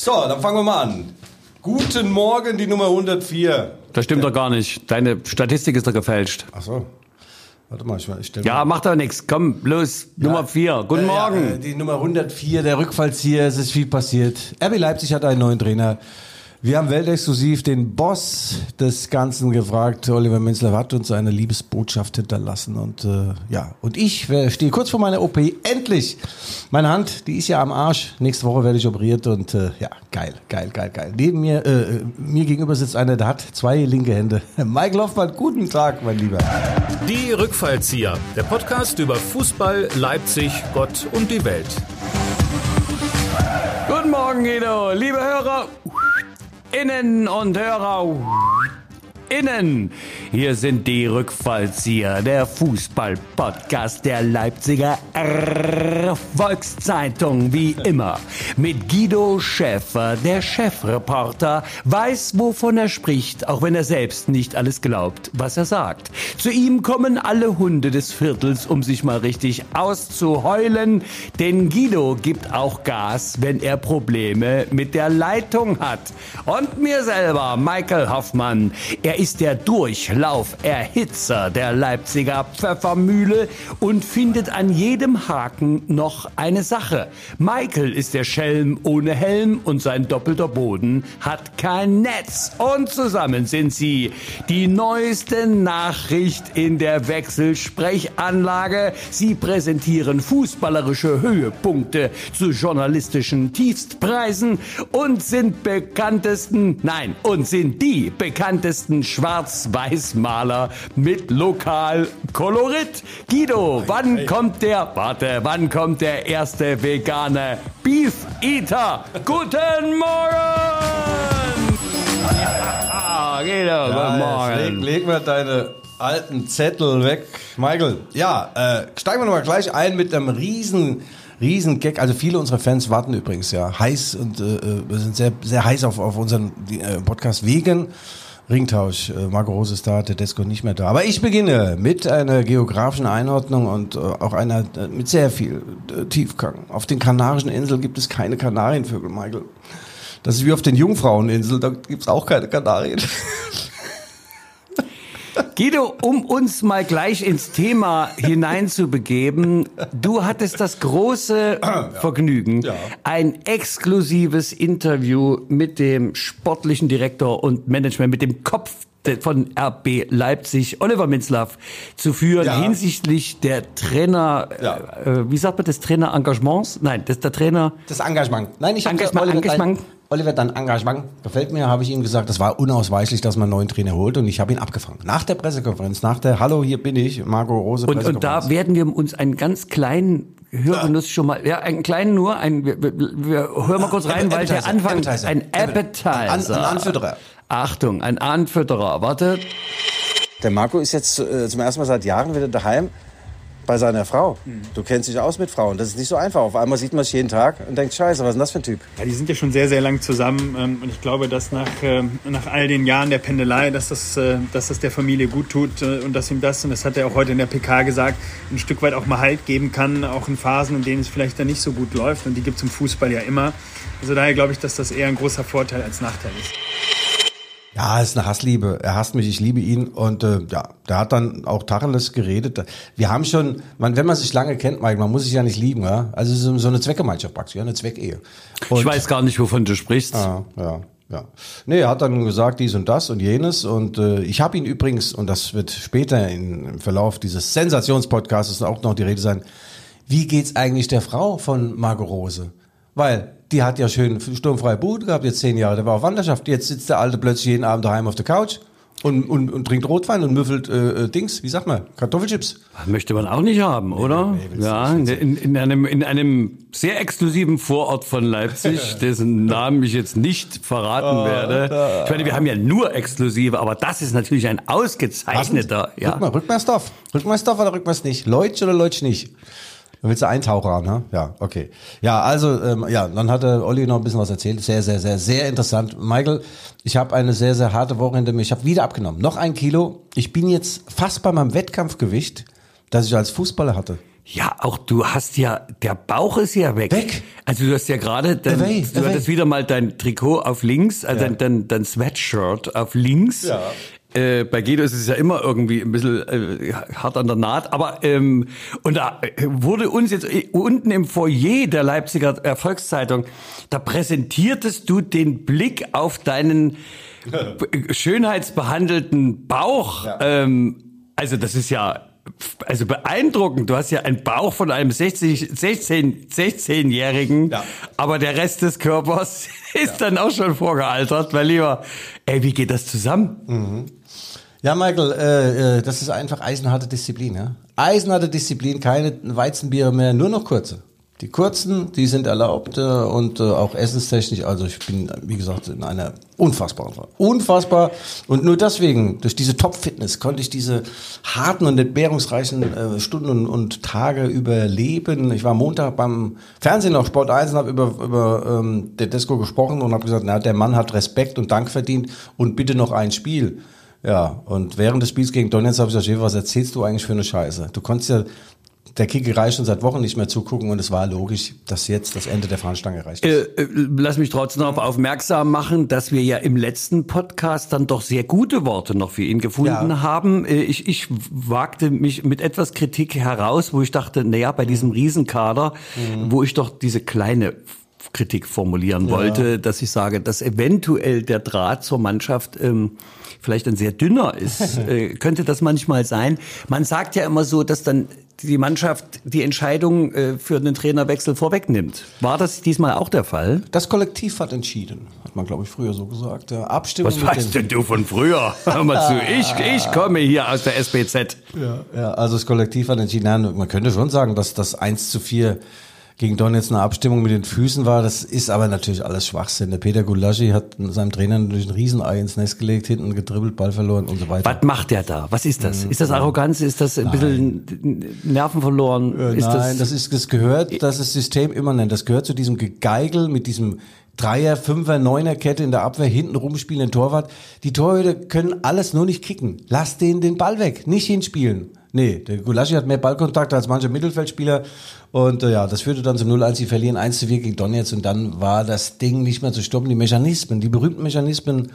So, dann fangen wir mal an. Guten Morgen, die Nummer 104. Das stimmt doch gar nicht. Deine Statistik ist doch gefälscht. Ach so. Warte mal, ich, ich stell Ja, macht doch nichts. Komm, los, Nummer vier. Guten Äh, Morgen. Ja, äh, die Nummer 104, der Rückfallzieher, es ist viel passiert. RB Leipzig hat einen neuen Trainer. Wir haben weltexklusiv den Boss des Ganzen gefragt. Oliver Minzler hat uns eine Liebesbotschaft hinterlassen. Und äh, ja, und ich äh, stehe kurz vor meiner OP. Endlich! Meine Hand, die ist ja am Arsch. Nächste Woche werde ich operiert und äh, ja, geil, geil, geil, geil. Neben mir, äh, mir gegenüber sitzt einer, der hat zwei linke Hände. Mike Hoffmann, guten Tag, mein Lieber. Die Rückfallzieher, der Podcast über Fußball, Leipzig, Gott und die Welt. Guten Morgen, Guido. Liebe Hörer, Innen und Hörer, Innen. Hier sind die Rückfallzieher, der Fußball-Podcast der Leipziger Volkszeitung, wie immer. Mit Guido Schäfer, der Chefreporter, weiß, wovon er spricht, auch wenn er selbst nicht alles glaubt, was er sagt. Zu ihm kommen alle Hunde des Viertels, um sich mal richtig auszuheulen, denn Guido gibt auch Gas, wenn er Probleme mit der Leitung hat. Und mir selber, Michael Hoffmann, er ist der Durchlauferhitzer der Leipziger Pfeffermühle und findet an jedem Haken noch eine Sache. Michael ist der Schelm ohne Helm und sein doppelter Boden hat kein Netz. Und zusammen sind sie die neueste Nachricht in der Wechselsprechanlage. Sie präsentieren fußballerische Höhepunkte zu journalistischen Tiefstpreisen und sind bekanntesten, nein, und sind die bekanntesten Schwarz-Weiß-Maler mit Lokalkolorit. Guido, wann kommt der, warte, wann kommt der erste vegane Beef Eater? Guten Morgen! Ja, Guido, guten jetzt leg, Morgen. leg mal deine alten Zettel weg. Michael, ja, äh, steigen wir nochmal gleich ein mit einem riesen, riesen Gag. Also viele unserer Fans warten übrigens ja heiß und äh, äh, sind sehr, sehr heiß auf, auf unseren äh, Podcast wegen Ringtausch. Äh, Marco Rose ist da, Tedesco nicht mehr da. Aber ich beginne mit einer geografischen Einordnung und äh, auch einer äh, mit sehr viel Tiefgang. Auf den Kanarischen Inseln gibt es keine Kanarienvögel, Michael. Das ist wie auf den Jungfraueninseln, da gibt's auch keine Kanarien. Guido, um uns mal gleich ins Thema hineinzubegeben, du hattest das große Vergnügen, Ja. ein exklusives Interview mit dem sportlichen Direktor und Management, mit dem Kopf von RB Leipzig, Oliver Minzlaff, zu führen Ja. hinsichtlich der Trainer, Ja. äh, wie sagt man das, Trainer-Engagements? Nein, das der Trainer, Das Engagement. Nein, ich habe Engagement, Engagement. Oliver, dein Engagement gefällt mir, habe ich ihm gesagt. Das war unausweichlich, dass man einen neuen Trainer holt und ich habe ihn abgefangen. Nach der Pressekonferenz, nach der Hallo, hier bin ich, Marco Rose Und, und da werden wir uns einen ganz kleinen Hörgenuss schon mal, ja, einen kleinen nur, ein, wir, wir, wir hören mal kurz rein, weil der Anfang, Appetizer. ein Ein, Appetizer. ein Anfütterer. Achtung, ein Anfütterer. Warte. Der Marco ist jetzt äh, zum ersten Mal seit Jahren wieder daheim bei seiner Frau. Mhm. Du kennst dich aus mit Frauen. Das ist nicht so einfach. Auf einmal sieht man es jeden Tag und denkt, scheiße, was ist denn das für ein Typ? Ja, die sind ja schon sehr, sehr lang zusammen ähm, und ich glaube, dass nach, ähm, nach all den Jahren der Pendelei, dass das, äh, dass das der Familie gut tut äh, und dass ihm das, und das hat er auch heute in der PK gesagt, ein Stück weit auch mal Halt geben kann, auch in Phasen, in denen es vielleicht dann nicht so gut läuft und die gibt es im Fußball ja immer. Also daher glaube ich, dass das eher ein großer Vorteil als Nachteil ist. Ja, es ist eine Hassliebe. Er hasst mich, ich liebe ihn. Und äh, ja, der hat dann auch Tacheles geredet. Wir haben schon, man, wenn man sich lange kennt, Mike, man muss sich ja nicht lieben, ja. Also so, so eine Zweckgemeinschaft praktisch, ja, eine Zweckehe. Und- Ich weiß gar nicht, wovon du sprichst. Ja, ja, ja. Nee, er hat dann gesagt dies und das und jenes und äh, ich habe ihn übrigens, und das wird später in, im Verlauf dieses Sensationspodcasts auch noch die Rede sein, wie geht's eigentlich der Frau von Margot Rose? Weil die hat ja schön sturmfreie Bude gehabt, jetzt zehn Jahre, der war auf Wanderschaft, jetzt sitzt der Alte plötzlich jeden Abend daheim auf der Couch und, und, und trinkt Rotwein und müffelt äh, äh, Dings, wie sagt man, Kartoffelchips. Möchte man auch nicht haben, oder? nee, du ja, in, in, einem, in einem sehr exklusiven Vorort von Leipzig, dessen Namen ich jetzt nicht verraten werde. Ich meine, wir haben ja nur exklusive, aber das ist natürlich ein ausgezeichneter. Ja. Rück mal. Rückmeisterstoff oder Rückmeist nicht? Leutsch oder Leutsch nicht? Willst du Eintaucher ne? Ja, okay. Ja, also, ähm, ja, dann hat der Olli noch ein bisschen was erzählt. Sehr, sehr, sehr, sehr interessant. Michael, ich habe eine sehr, sehr harte Woche hinter mir. Ich habe wieder abgenommen. Noch ein Kilo. Ich bin jetzt fast bei meinem Wettkampfgewicht, das ich als Fußballer hatte. Ja, auch du hast ja, der Bauch ist ja weg. Weg? Also du hast ja gerade, du away. hattest wieder mal dein Trikot auf links, also Ja. dein, dein, dein Sweatshirt auf links. Ja. Äh, bei Guido ist es ja immer irgendwie ein bisschen äh, hart an der Naht, aber ähm, und da äh, wurde uns jetzt äh, unten im Foyer der Leipziger Erfolgszeitung, da präsentiertest du den Blick auf deinen äh, schönheitsbehandelten Bauch. Ja. Ähm, also das ist ja also beeindruckend. Du hast ja einen Bauch von einem 60, 16, 16-Jährigen, Ja. aber der Rest des Körpers ist dann auch schon vorgealtert, weil lieber, ey, wie geht das zusammen? Ja, Michael, äh, äh, das ist einfach eisenharte Disziplin. Ja? Eisenharte Disziplin, keine Weizenbiere mehr, nur noch kurze. Die kurzen, die sind erlaubt äh, und äh, auch essenstechnisch. Also ich bin, wie gesagt, in einer unfassbaren Form. Unfassbar. Und nur deswegen, durch diese Top-Fitness, konnte ich diese harten und entbehrungsreichen äh, Stunden und, und Tage überleben. Ich war Montag beim Fernsehen auf Sport 1 und habe über, über ähm, Tedesco gesprochen und habe gesagt, na, der Mann hat Respekt und Dank verdient und bitte noch ein Spiel. Ja, und während des Spiels gegen Donetsk habe ich gesagt, was erzählst du eigentlich für eine Scheiße? Du konntest ja der Kickerei schon seit Wochen nicht mehr zugucken und es war logisch, dass jetzt das Ende der Fahnenstange erreicht ist. Äh, äh, lass mich trotzdem darauf aufmerksam machen, dass wir ja im letzten Podcast dann doch sehr gute Worte noch für ihn gefunden Ja. haben. Äh, Ich, ich wagte mich mit etwas Kritik heraus, wo ich dachte, naja, bei diesem Riesenkader, wo ich doch diese kleine Kritik formulieren wollte, dass ich sage, dass eventuell der Draht zur Mannschaft ähm, vielleicht ein sehr dünner ist. äh, könnte das manchmal sein? Man sagt ja immer so, dass dann die Mannschaft die Entscheidung äh, für den Trainerwechsel vorwegnimmt. War das diesmal auch der Fall? Das Kollektiv hat entschieden, hat man, glaube ich, früher so gesagt. Ja, Abstimmung Was weißt den- denn du von früher? Hör mal zu, ich, ich komme hier aus der SBZ. Ja, ja, also das Kollektiv hat entschieden, nein, man könnte schon sagen, dass das 1 zu 4 gegen Donetsk eine Abstimmung mit den Füßen war. Das ist aber natürlich alles Schwachsinn. Der Peter Gulaschi hat seinem Trainer natürlich ein Riesenei ins Nest gelegt, hinten gedribbelt, Ball verloren und so weiter. Was macht der da? Was ist das? Ist das Arroganz? Ist das ein bisschen Nerven verloren? Äh, Nein, das, ist, das gehört, das ist System immanent. Das gehört zu diesem Gegeigel mit diesem Dreier, Fünfer, Neuner Kette in der Abwehr, hinten rumspielen, Torwart. Die Torhüter können alles nur nicht kicken. Lass den den Ball weg, nicht hinspielen. Nee, der Gulaschi hat mehr Ballkontakt als manche Mittelfeldspieler. Und äh, ja, das führte dann zum 0-1. Sie verlieren 1 zu 4 gegen Donetsk und dann war das Ding nicht mehr zu stoppen. Die Mechanismen, die berühmten Mechanismen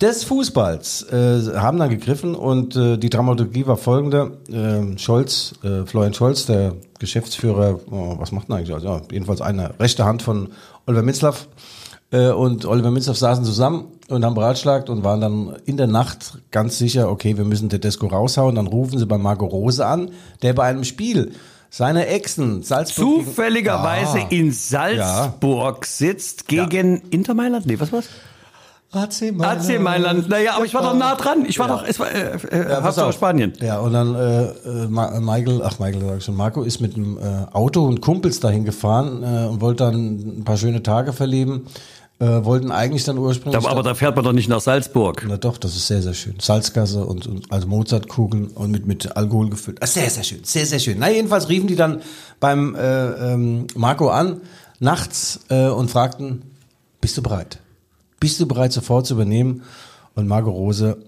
des Fußballs äh, haben dann gegriffen und äh, die Dramaturgie war folgende. Äh, Scholz, äh, Florian Scholz, der Geschäftsführer, oh, was macht er eigentlich? Also, ja, jedenfalls eine rechte Hand von Oliver Minzlaff äh, und Oliver Minzlaff saßen zusammen und haben beratschlagt und waren dann in der Nacht ganz sicher, okay, wir müssen Tedesco raushauen. Dann rufen sie bei Marco Rose an, der bei einem Spiel seine Exen Salzburg gegen- Zufälligerweise Ja. in Salzburg sitzt gegen Inter Mailand? Nee, was war's? AC Mailand. AC Mailand. Naja, aber ich war doch nah dran. Ich war Ja. doch, es war, äh, äh, Ja, auf. Spanien. Ja, und dann äh, äh, Ma- Michael, ach Michael sag ich schon, Marco ist mit dem äh, Auto und Kumpels dahin gefahren äh, und wollte dann ein paar schöne Tage verleben. Äh, wollten eigentlich dann ursprünglich. Aber, aber da fährt man doch nicht nach Salzburg. na doch, das ist sehr, sehr schön. Salzgasse und, und also Mozartkugeln und mit, mit Alkohol gefüllt. Ah, sehr, sehr schön, sehr, sehr schön. Na, jedenfalls riefen die dann beim äh, ähm, Marco an, nachts, äh, und fragten, bist du bereit? Bist du bereit, sofort zu übernehmen? Und Marco Rose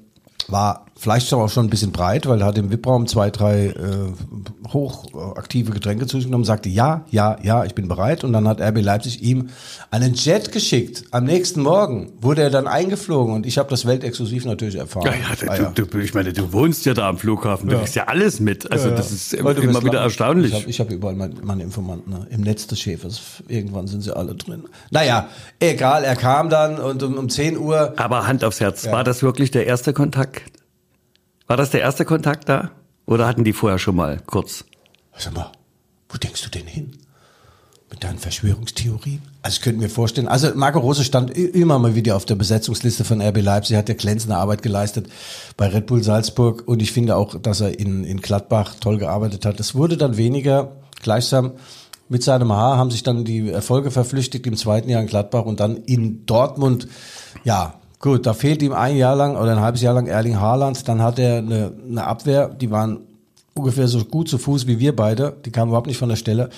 war vielleicht auch schon ein bisschen breit, weil er hat im VIP-Raum zwei, drei äh, hochaktive Getränke zu sich genommen, sagte ja, ja, ja, ich bin bereit. Und dann hat RB Leipzig ihm einen Jet geschickt. Am nächsten Morgen wurde er dann eingeflogen und ich habe das weltexklusiv natürlich erfahren. Ja, ja, Ah, du, du, ich meine, du wohnst ja da am Flughafen, du kriegst ja alles mit. Also das ist immer, du immer wieder erstaunlich. Ich habe hab überall meine, meine Informanten ne? im Netz des Schäfers. Irgendwann sind sie alle drin. Naja, egal, er kam dann und um, um 10 Uhr Aber Hand aufs Herz, war das wirklich der erste Kontakt? War das der erste Kontakt da? Oder hatten die vorher schon mal kurz? Sag mal, wo denkst du denn hin? Mit deinen Verschwörungstheorien? Also ich könnte mir vorstellen, also Marco Rose stand immer mal wieder auf der Besetzungsliste von RB Leipzig, hat ja glänzende Arbeit geleistet bei Red Bull Salzburg und ich finde auch, dass er in, in Gladbach toll gearbeitet hat. Es wurde dann weniger, gleichsam mit seinem Haar haben sich dann die Erfolge verflüchtigt im zweiten Jahr in Gladbach und dann in Dortmund, ja, gut, da fehlt ihm ein Jahr lang oder ein halbes Jahr lang Erling Haaland, dann hat er eine, eine Abwehr, die waren ungefähr so gut zu Fuß wie wir beide. Die kamen überhaupt nicht von der Stelle.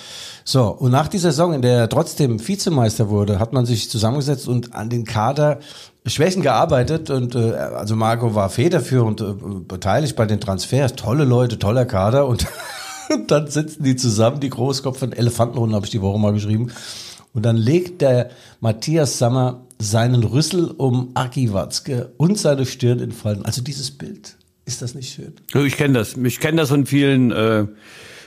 So, und nach dieser Saison, in der er trotzdem Vizemeister wurde, hat man sich zusammengesetzt und an den Kader Schwächen gearbeitet und äh, also Marco war federführend äh, beteiligt bei den Transfers. Tolle Leute, toller Kader und dann sitzen die zusammen, die Großkopf von Elefantenrunden, habe ich die Woche mal geschrieben. Und dann legt der Matthias Sammer seinen Rüssel um Aki Watzke und seine Stirn in Falten. Also dieses Bild. Ist das nicht schön? Ich kenne das. Ich kenne das von vielen äh,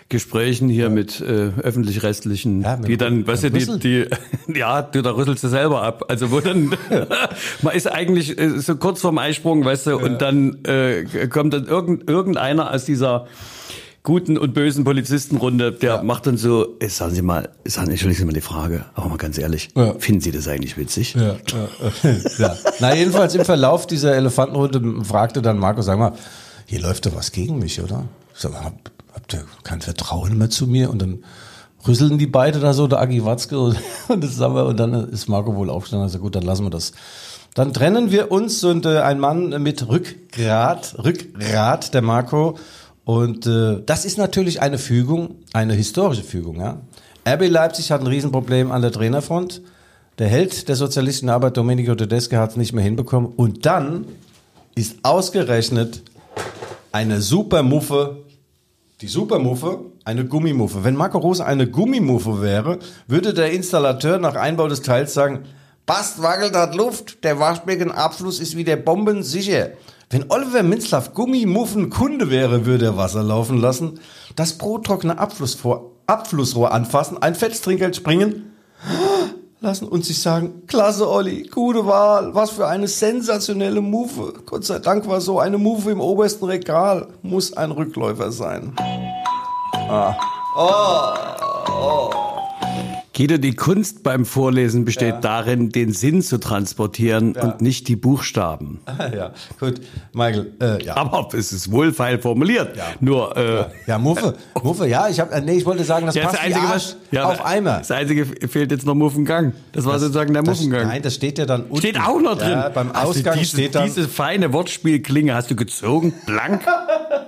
Gesprächen hier mit äh, öffentlich-rechtlichen, Ja, die dann, weißt du, die, die, ja, du, da rüsselst du selber ab. Also wo dann, man ist eigentlich äh, so kurz vorm Eisprung, weißt du, und dann äh, kommt dann irgend, irgendeiner aus dieser guten und bösen Polizistenrunde, der macht dann so, äh, sagen Sie mal, sagen, entschuldigen Sie mal die Frage, aber mal ganz ehrlich, Ja. finden Sie das eigentlich witzig? Ja, ja, ja. Na, jedenfalls im Verlauf dieser Elefantenrunde fragte dann Marco, sag mal, hier läuft doch was gegen mich, oder? Ich sag, hab, habt ihr kein Vertrauen mehr zu mir? Und dann rüsseln die beide da so, der Agi Watzke und, und das Sammer, und dann ist Marco wohl aufgestanden und sagt, gut, dann lassen wir das. Dann trennen wir uns und äh, ein Mann mit Rückgrat, Rückgrat, der Marco. Und äh, das ist natürlich eine Fügung, eine historische Fügung. Ja? RB Leipzig hat ein Riesenproblem an der Trainerfront. Der Held der sozialistischen Arbeit, Domenico Tedeschi, hat es nicht mehr hinbekommen. Und dann ist ausgerechnet eine Supermuffe, die Supermuffe, eine Gummimuffe. Wenn Marco Rose eine Gummimuffe wäre, würde der Installateur nach Einbau des Teils sagen, passt, wackelt hat Luft, der Waschbeckenabfluss ist wieder bombensicher. Wenn Oliver Minzlaff Gummimuffen Kunde wäre, würde er Wasser laufen lassen, das brottrockene Abflussrohr, Abflussrohr anfassen, ein Fettstrinkgeld springen, lassen und sich sagen, klasse Olli, gute Wahl, was für eine sensationelle Move. Gott sei Dank war so eine Move im obersten Regal, muss ein Rückläufer sein. Guido, die Kunst beim Vorlesen besteht darin, den Sinn zu transportieren und nicht die Buchstaben. ja, gut, Michael, äh, ja. Aber es ist wohlfeil formuliert. Nur, äh, Ja, Muffe, Muffe, ja, ich habe, nee, ich wollte sagen, das ja, passt wie Arsch auf Eimer. Das einzige fehlt jetzt noch Muffengang. Das war sozusagen der Das, Muffengang. nein, das steht ja dann unten. Steht auch noch drin. Ja, beim Hast Ausgang diese, steht dann, Diese feine Wortspielklinge hast du gezogen, blank.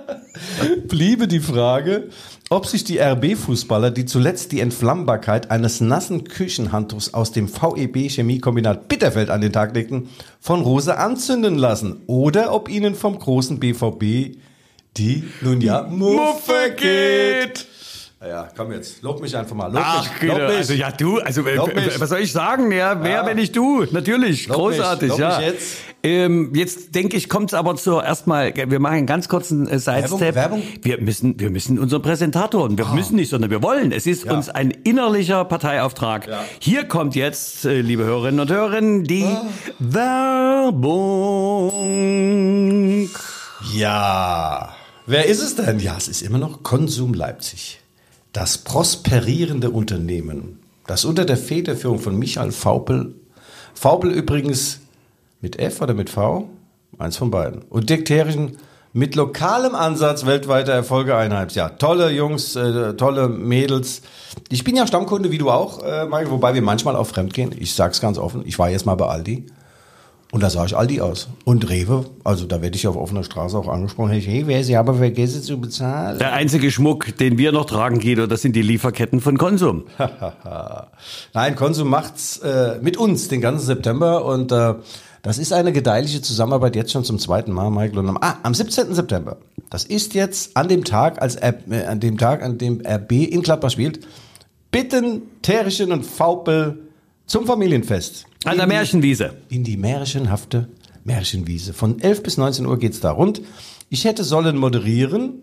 bliebe die Frage, ob sich die RB-Fußballer, die zuletzt die Entflammbarkeit eines nassen Küchenhandtuchs aus dem VEB-Chemiekombinat Bitterfeld an den Tag legten, von Rose anzünden lassen oder ob ihnen vom großen BVB die, nun ja, Muffe geht. Ja, komm jetzt, lob mich einfach mal, lob Ach, mich, lob mich. also ja, du, also äh, mich. was soll ich sagen? Ja, wer, Ja. wenn nicht du? Natürlich, Lob mich, großartig, lob ja. mich jetzt. Ähm, jetzt denke ich, kommt es aber zur erstmal, wir machen einen ganz kurzen äh, Sidestep. Werbung? Wir müssen, wir müssen unseren Präsentatoren, wir müssen nicht, sondern wir wollen. Es ist Ja. uns ein innerlicher Parteiauftrag. Ja. Hier kommt jetzt, äh, liebe Hörerinnen und Hörer, die Werbung. Ja, wer ist es denn? Ja, es ist immer noch Konsum Leipzig. Das prosperierende Unternehmen, das unter der Federführung von Michael Faupel, Faupel übrigens mit F oder mit V? Eins von beiden. Und Terrichen mit lokalem Ansatz weltweiter Erfolge einheimst. Ja, tolle Jungs, äh, tolle Mädels. Ich bin ja Stammkunde, wie du auch, äh, Michael, wobei wir manchmal auch fremd gehen. Ich sag's ganz offen. Ich war jetzt mal bei Aldi. Und da sah ich Aldi aus. Und Rewe, also da werde ich auf offener Straße auch angesprochen. Hey, wer sie aber vergessen zu bezahlen. Der einzige Schmuck, den wir noch tragen, Guido, das sind die Lieferketten von Konsum. Nein, Konsum macht's äh, mit uns den ganzen September und äh, das ist eine gedeihliche Zusammenarbeit jetzt schon zum zweiten Mal, Michael. Und am, ah, am 17. September, das ist jetzt an dem Tag, als R, äh, an dem Tag, an dem RB in Gladbach spielt, bitten Terrichen und Faupel zum Familienfest. An der Märchenwiese. in die märchenhafte Märchenwiese. Von 11 bis 19 Uhr geht's da rund. Ich hätte sollen moderieren.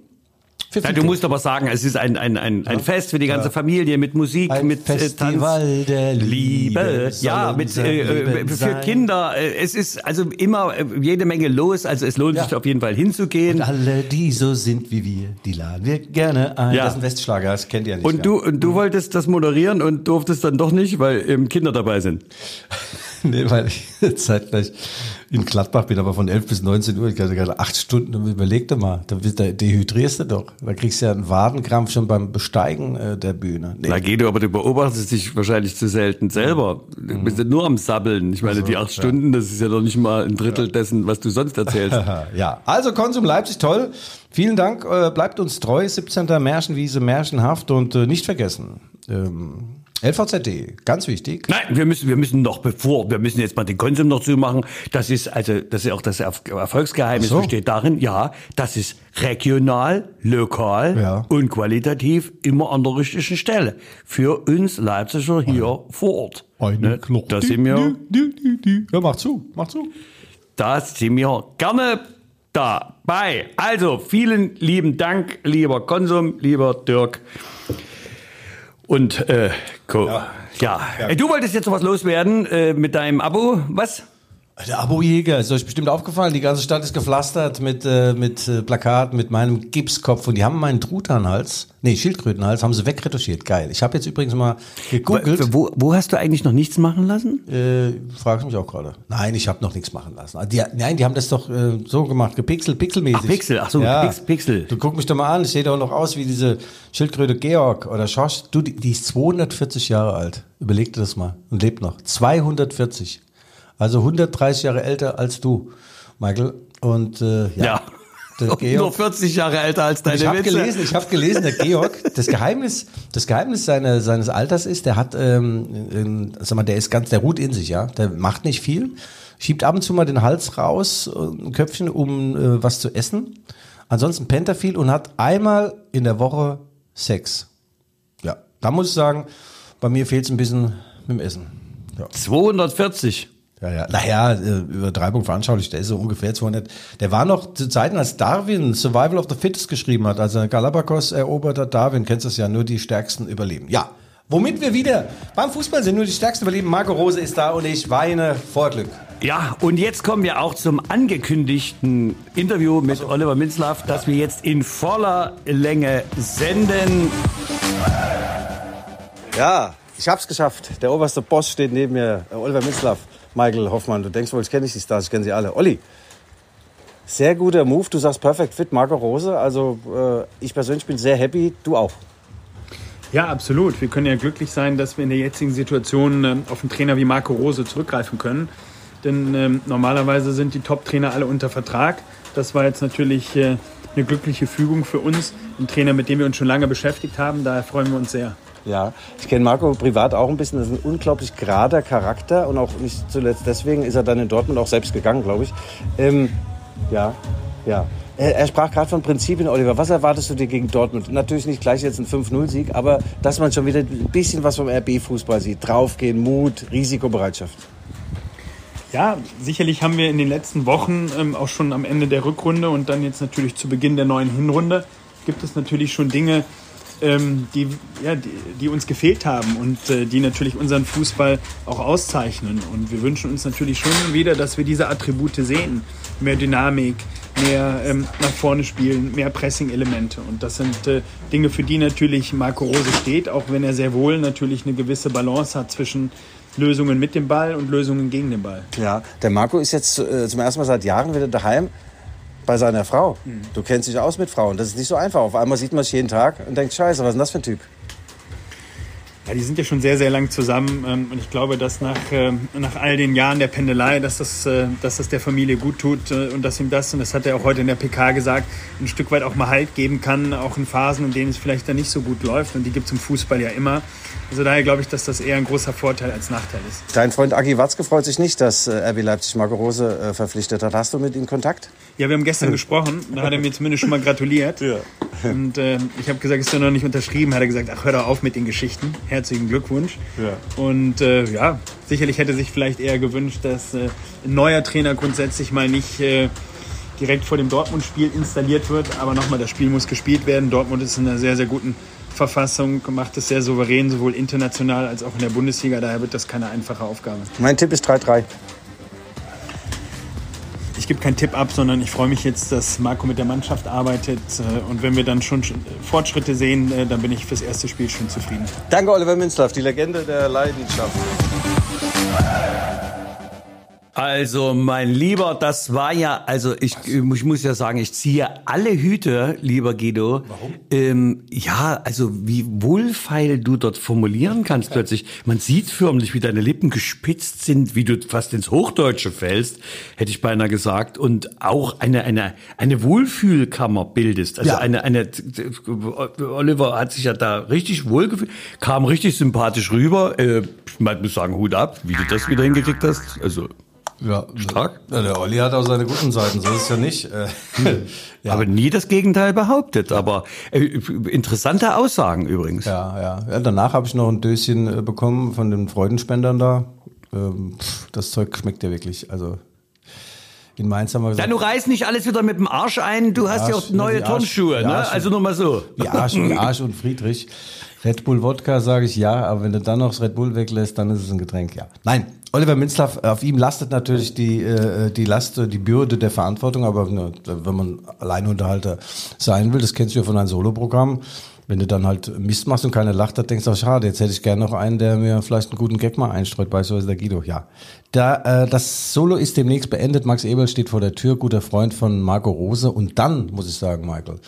Ja, du musst aber sagen, es ist ein, ein, ein, ein Fest für die ganze Familie mit Musik, Ein mit äh, Festival Tanz. der Liebe ja, mit äh, äh, für sein. Kinder. Äh, es ist also immer äh, jede Menge los. Also es lohnt Ja. sich auf jeden Fall hinzugehen. Und alle, die so sind wie wir, die laden wir gerne ein. Ja. Das ist ein Westschlager, das kennt ihr nicht. Und ja. du, und du wolltest das moderieren und durftest dann doch nicht, weil ähm, Kinder dabei sind. nee, weil ich zeitgleich in Gladbach bin, aber von 11 bis 19 Uhr, ich hatte gerade acht Stunden, und überleg dir mal, da, da dehydrierst du doch. Da kriegst du ja einen Wadenkrampf schon beim Besteigen äh, der Bühne. Nee. Na Guido, aber du beobachtest dich wahrscheinlich zu selten selber. Du bist ja nur am Sabbeln. Ich meine, die acht Stunden, das ist ja doch nicht mal ein Drittel dessen, was du sonst erzählst. Ja, also Konsum Leipzig, toll. Vielen Dank, äh, bleibt uns treu. 17. Märchenwiese, Märchenhaft und äh, nicht vergessen. Ähm, LVZ.de, ganz wichtig. Nein, wir müssen, wir müssen noch bevor, wir müssen jetzt mal den Konsum noch zumachen. Das ist also, das ist auch das Erfolgsgeheimnis so. besteht darin, ja, das ist regional, lokal Ja. und qualitativ immer an der richtigen Stelle. Für uns Leipziger hier vor Ort. Ne? Da sind wir, Ja, mach zu, mach zu. da sind wir gerne dabei. Also, vielen lieben Dank, lieber Konsum, lieber Dirk. Und, äh, Co. Ja. Äh, Du wolltest jetzt noch was loswerden äh, mit deinem Abo. Was? Der Abojäger, ist euch bestimmt aufgefallen, die ganze Stadt ist gepflastert mit, äh, mit äh, Plakaten, mit meinem Gipskopf und die haben meinen Truthahnhals, nee, Schildkrötenhals, haben sie wegretuschiert. Geil. Ich habe jetzt übrigens mal gegoogelt. Wo, wo hast du eigentlich noch nichts machen lassen? Äh, fragst mich auch gerade. Nein, ich habe noch nichts machen lassen. Die, nein, die haben das doch äh, so gemacht, gepixelt, pixelmäßig. Ach, Pixel, ach so, Pix- Pixel. Du guck mich doch mal an, ich sehe doch noch aus wie diese Schildkröte Georg oder Schorsch. Du, die, die ist 240 Jahre alt. Überleg dir das mal und lebt noch. 240. Also 130 Jahre älter als du, Michael. Und äh, ja, der Nur Georg. 40 Jahre älter als deine Ich habe Witze. gelesen, ich habe gelesen, der Georg, das Geheimnis, das Geheimnis seine, seines Alters ist, der hat, ähm, ähm, sag mal, der ist ganz, der ruht in sich, ja, der macht nicht viel, schiebt ab und zu mal den Hals raus, äh, ein Köpfchen, um äh, was zu essen. Ansonsten pennt er viel und hat einmal in der Woche Sex. Ja, da muss ich sagen, bei mir fehlt es ein bisschen mit dem Essen. Ja. 240. Ja, ja. Naja, äh, Übertreibung veranschaulicht, der ist so ungefähr 200. Der war noch zu Zeiten, als Darwin Survival of the Fittest geschrieben hat, als er Galapagos erobert hat. Darwin, kennst du es ja, nur die Stärksten überleben. Ja, womit wir wieder beim Fußball sind, nur die Stärksten überleben. Marco Rose ist da und ich weine vor Glück. Ja, und jetzt kommen wir auch zum angekündigten Interview mit Oliver Minzlaff, das wir jetzt in voller Länge senden. Ja, ich hab's geschafft. Der oberste Boss steht neben mir, äh, Oliver Mitzlaff, Michael Hoffmann. Du denkst wohl, ich kenne nicht die Stars, ich kenne sie alle. Olli, sehr guter Move. Du sagst perfekt fit, Marco Rose. Also äh, ich persönlich bin sehr happy, du auch. Ja, absolut. Wir können ja glücklich sein, dass wir in der jetzigen Situation ähm, auf einen Trainer wie Marco Rose zurückgreifen können. Denn ähm, normalerweise sind die Top-Trainer alle unter Vertrag. Das war jetzt natürlich äh, eine glückliche Fügung für uns. Ein Trainer, mit dem wir uns schon lange beschäftigt haben. Daher freuen wir uns sehr. Ja, ich kenne Marco privat auch ein bisschen. Das ist ein unglaublich gerader Charakter und auch nicht zuletzt deswegen ist er dann in Dortmund auch selbst gegangen, glaube ich. Ähm, ja, ja. Er, er sprach gerade von Prinzipien, Oliver. Was erwartest du dir gegen Dortmund? Natürlich nicht gleich jetzt ein 5-0-Sieg, aber dass man schon wieder ein bisschen was vom RB-Fußball sieht. Draufgehen, Mut, Risikobereitschaft. Ja, sicherlich haben wir in den letzten Wochen, ähm, auch schon am Ende der Rückrunde und dann jetzt natürlich zu Beginn der neuen Hinrunde, gibt es natürlich schon Dinge, ähm, die, ja, die, die uns gefehlt haben und äh, die natürlich unseren Fußball auch auszeichnen. Und wir wünschen uns natürlich schon wieder, dass wir diese Attribute sehen. Mehr Dynamik, mehr ähm, nach vorne spielen, mehr Pressing-Elemente. Und das sind äh, Dinge, für die natürlich Marco Rose steht, auch wenn er sehr wohl natürlich eine gewisse Balance hat zwischen Lösungen mit dem Ball und Lösungen gegen den Ball. Ja, der Marco ist jetzt äh, zum ersten Mal seit Jahren wieder daheim bei seiner Frau. Du kennst dich aus mit Frauen. Das ist nicht so einfach. Auf einmal sieht man sich jeden Tag und denkt, scheiße, was ist denn das für ein Typ? Ja, die sind ja schon sehr, sehr lang zusammen ähm, und ich glaube, dass nach, ähm, nach all den Jahren der Pendelei, dass das, äh, dass das der Familie gut tut äh, und dass ihm das, und das hat er auch heute in der PK gesagt, ein Stück weit auch mal Halt geben kann, auch in Phasen, in denen es vielleicht dann nicht so gut läuft und die gibt es im Fußball ja immer. Also daher glaube ich, dass das eher ein großer Vorteil als Nachteil ist. Dein Freund Agi Watzke freut sich nicht, dass äh, RB Leipzig Marco Rose äh, verpflichtet hat. Hast du mit ihm Kontakt? Ja, wir haben gestern gesprochen, da hat er mir zumindest schon mal gratuliert. Ja. Und äh, ich habe gesagt, ist ja noch nicht unterschrieben, hat er gesagt, ach hör doch auf mit den Geschichten. Herzlichen Glückwunsch. Ja. Und äh, ja, sicherlich hätte sich vielleicht eher gewünscht, dass äh, ein neuer Trainer grundsätzlich mal nicht äh, direkt vor dem Dortmund-Spiel installiert wird. Aber nochmal, das Spiel muss gespielt werden. Dortmund ist in einer sehr, sehr guten Verfassung, macht es sehr souverän, sowohl international als auch in der Bundesliga. Daher wird das keine einfache Aufgabe. Mein Tipp ist 3-3. Ich gebe keinen Tipp ab, sondern ich freue mich jetzt, dass Marco mit der Mannschaft arbeitet. äh, Und wenn wir dann schon Fortschritte sehen, äh, dann bin ich fürs erste Spiel schon zufrieden. Danke, Oliver Minzlaff, die Legende der Leidenschaft. Also, mein Lieber, das war ja, also ich, ich muss ja sagen, ich ziehe alle Hüte, lieber Guido. Warum? Ähm, ja, also wie wohlfeil du dort formulieren kannst plötzlich. Man sieht förmlich, wie deine Lippen gespitzt sind, wie du fast ins Hochdeutsche fällst, hätte ich beinahe gesagt. Und auch eine, eine, eine Wohlfühlkammer bildest. Also Ja. eine, eine, Oliver hat sich ja da richtig wohlgefühlt, kam richtig sympathisch rüber. Äh, ich muss sagen, Hut ab, wie du das wieder hingekriegt hast. Also, Ja, Stark. Ja, der Olli hat auch seine guten Seiten, so ist es ja nicht. Äh, ja. Aber nie das Gegenteil behauptet. Aber äh, interessante Aussagen übrigens. Ja, ja. ja danach habe ich noch ein Döschen äh, bekommen von den Freudenspendern da. Ähm, das Zeug schmeckt ja wirklich. Also in Mainz haben wir Ja, gesagt, du reißt nicht alles wieder mit dem Arsch ein. Du hast ja Arsch, auch neue ne, die Arsch- Turnschuhe, die ne? Arsch- Also nur mal so. wie Arsch, wie Arsch und Friedrich. Red Bull Wodka sage ich ja, aber wenn du dann noch das Red Bull weglässt, dann ist es ein Getränk, ja. Nein, Oliver Minzlaff, auf ihm lastet natürlich die, äh, die Last, die Bürde der Verantwortung, aber ne, wenn man Alleinunterhalter sein will, das kennst du ja von einem Soloprogramm, wenn du dann halt Mist machst und keiner lacht, dann denkst du auch, schade, jetzt hätte ich gerne noch einen, der mir vielleicht einen guten Gag mal einstreut, beispielsweise der Guido, ja. Da, äh, das Solo ist demnächst beendet, Max Eberl steht vor der Tür, guter Freund von Marco Rose und dann, muss ich sagen, Michael,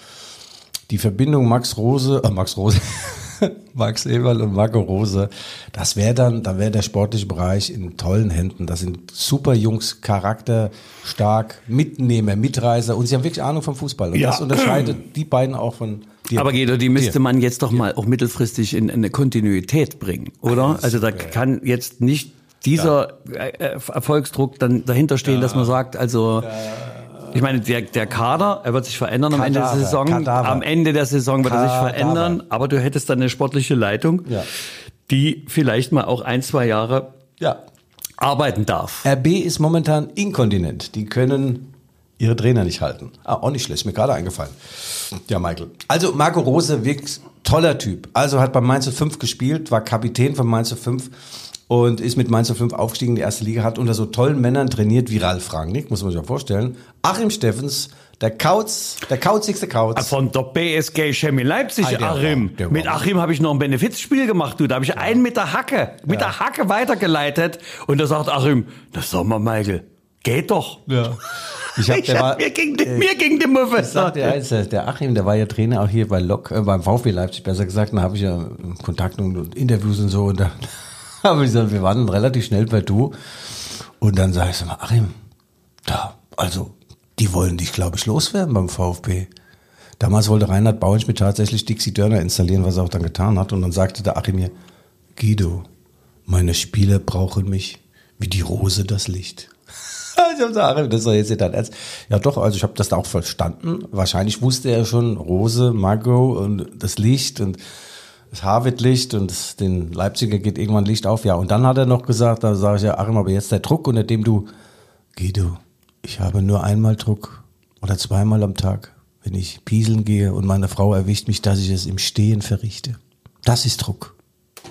die Verbindung Max Rose, äh, Max Rose, Max Eberl und Marco Rose, das wäre dann, da wäre der sportliche Bereich in tollen Händen. Das sind super Jungs, charakterstark, Mitnehmer, Mitreißer und sie haben wirklich Ahnung vom Fußball. Und Ja. das unterscheidet die beiden auch von dir. Aber Guido, die müsste Dir. man jetzt doch mal auch mittelfristig in eine Kontinuität bringen, oder? Also da kann jetzt nicht dieser äh, Erfolgsdruck dann dahinter stehen, dass man sagt, also ich meine, der, der Kader, er wird sich verändern am Ende der Saison. Kadaver. Am Ende der Saison wird er sich Kadaver. verändern, aber du hättest dann eine sportliche Leitung, Ja. die vielleicht mal auch ein, zwei Jahre Ja. arbeiten darf. RB ist momentan inkontinent. Die können ihre Trainer nicht halten. Ah, auch nicht schlecht, ist mir gerade eingefallen. Ja, Michael. Also Marco Rose, wirklich toller Typ. Also hat bei Mainz 5 gespielt, war Kapitän von Mainz 5 und ist mit Mainz 5 aufgestiegen in die erste Liga, hat unter so tollen Männern trainiert wie Ralf Rangnick, muss man sich ja vorstellen. Achim Steffens, der Kauz, der kauzigste Kauz. Von der BSG Chemie Leipzig, Ah, Achim. war- mit Achim habe ich noch ein Benefizspiel gemacht, du. Da habe ich einen mit der Hacke, mit der Hacke weitergeleitet. Und da sagt Achim, das sag mal, Michael, geht doch. Ja. Ich hab, Ich der hab, war, mir, ging, die- mir ging die Muffe. Ich der der Achim, der war ja Trainer auch hier bei Lok, äh, beim VfB Leipzig, besser gesagt, da habe ich ja Kontakt und, und Interviews und so und da habe ich gesagt, wir waren relativ schnell bei Du und dann sag ich so Achim, da, also, die wollen dich, glaube ich, loswerden beim VfB. Damals wollte Reinhard Bauernschmidt tatsächlich Dixie Dörner installieren, was er auch dann getan hat und dann sagte der Achim mir, Guido, meine Spieler brauchen mich wie die Rose das Licht. Ich hab gesagt, Achim, das ist jetzt nicht dein Ernst. Ja doch, also ich habe das da auch verstanden. Wahrscheinlich wusste er schon Rose, Margot und das Licht und das Harvard-Licht und das, den Leipziger geht irgendwann Licht auf. Ja, und dann hat er noch gesagt, da sage ich ja, Achim, aber jetzt der Druck, unter dem du, Guido, ich habe nur einmal Druck oder zweimal am Tag, wenn ich pieseln gehe und meine Frau erwischt mich, dass ich es im Stehen verrichte. Das ist Druck.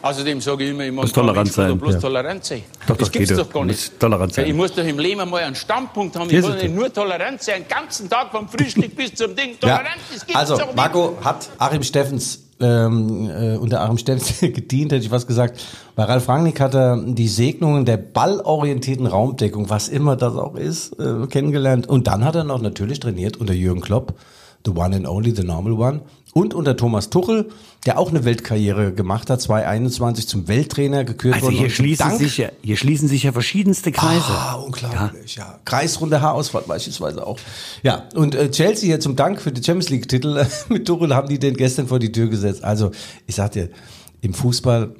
Außerdem sage ich immer, ich muss nichts, sein, bloß ja. tolerant sein. Doch, das doch, gibt's geht doch gar ja. nicht. Muss tolerant sein. Ich muss doch im Leben mal einen Standpunkt haben. Hier Ich muss es. nicht nur tolerant sein, den ganzen Tag vom Frühstück bis zum Ding. Tolerant, das gibt's also, doch nicht. Marco hat Achim Steffens, ähm, äh, unter Steffens gedient, hätte ich was gesagt. Bei Ralf Rangnick hat er die Segnungen der ballorientierten Raumdeckung, was immer das auch ist, äh, kennengelernt. Und dann hat er noch natürlich trainiert unter Jürgen Klopp, the one and only, the normal one. Und unter Thomas Tuchel, der auch eine Weltkarriere gemacht hat, 2021 zum Welttrainer gekürt Also worden. hier schließen, Dank- sich ja, hier schließen sich ja verschiedenste Kreise. Ah, unglaublich, ja. Kreisrunde Haarausfall beispielsweise auch. Ja, und äh, Chelsea hier zum Dank für die Champions League-Titel äh, mit Tuchel haben die den gestern vor die Tür gesetzt. Also, ich sag dir, im Fußball,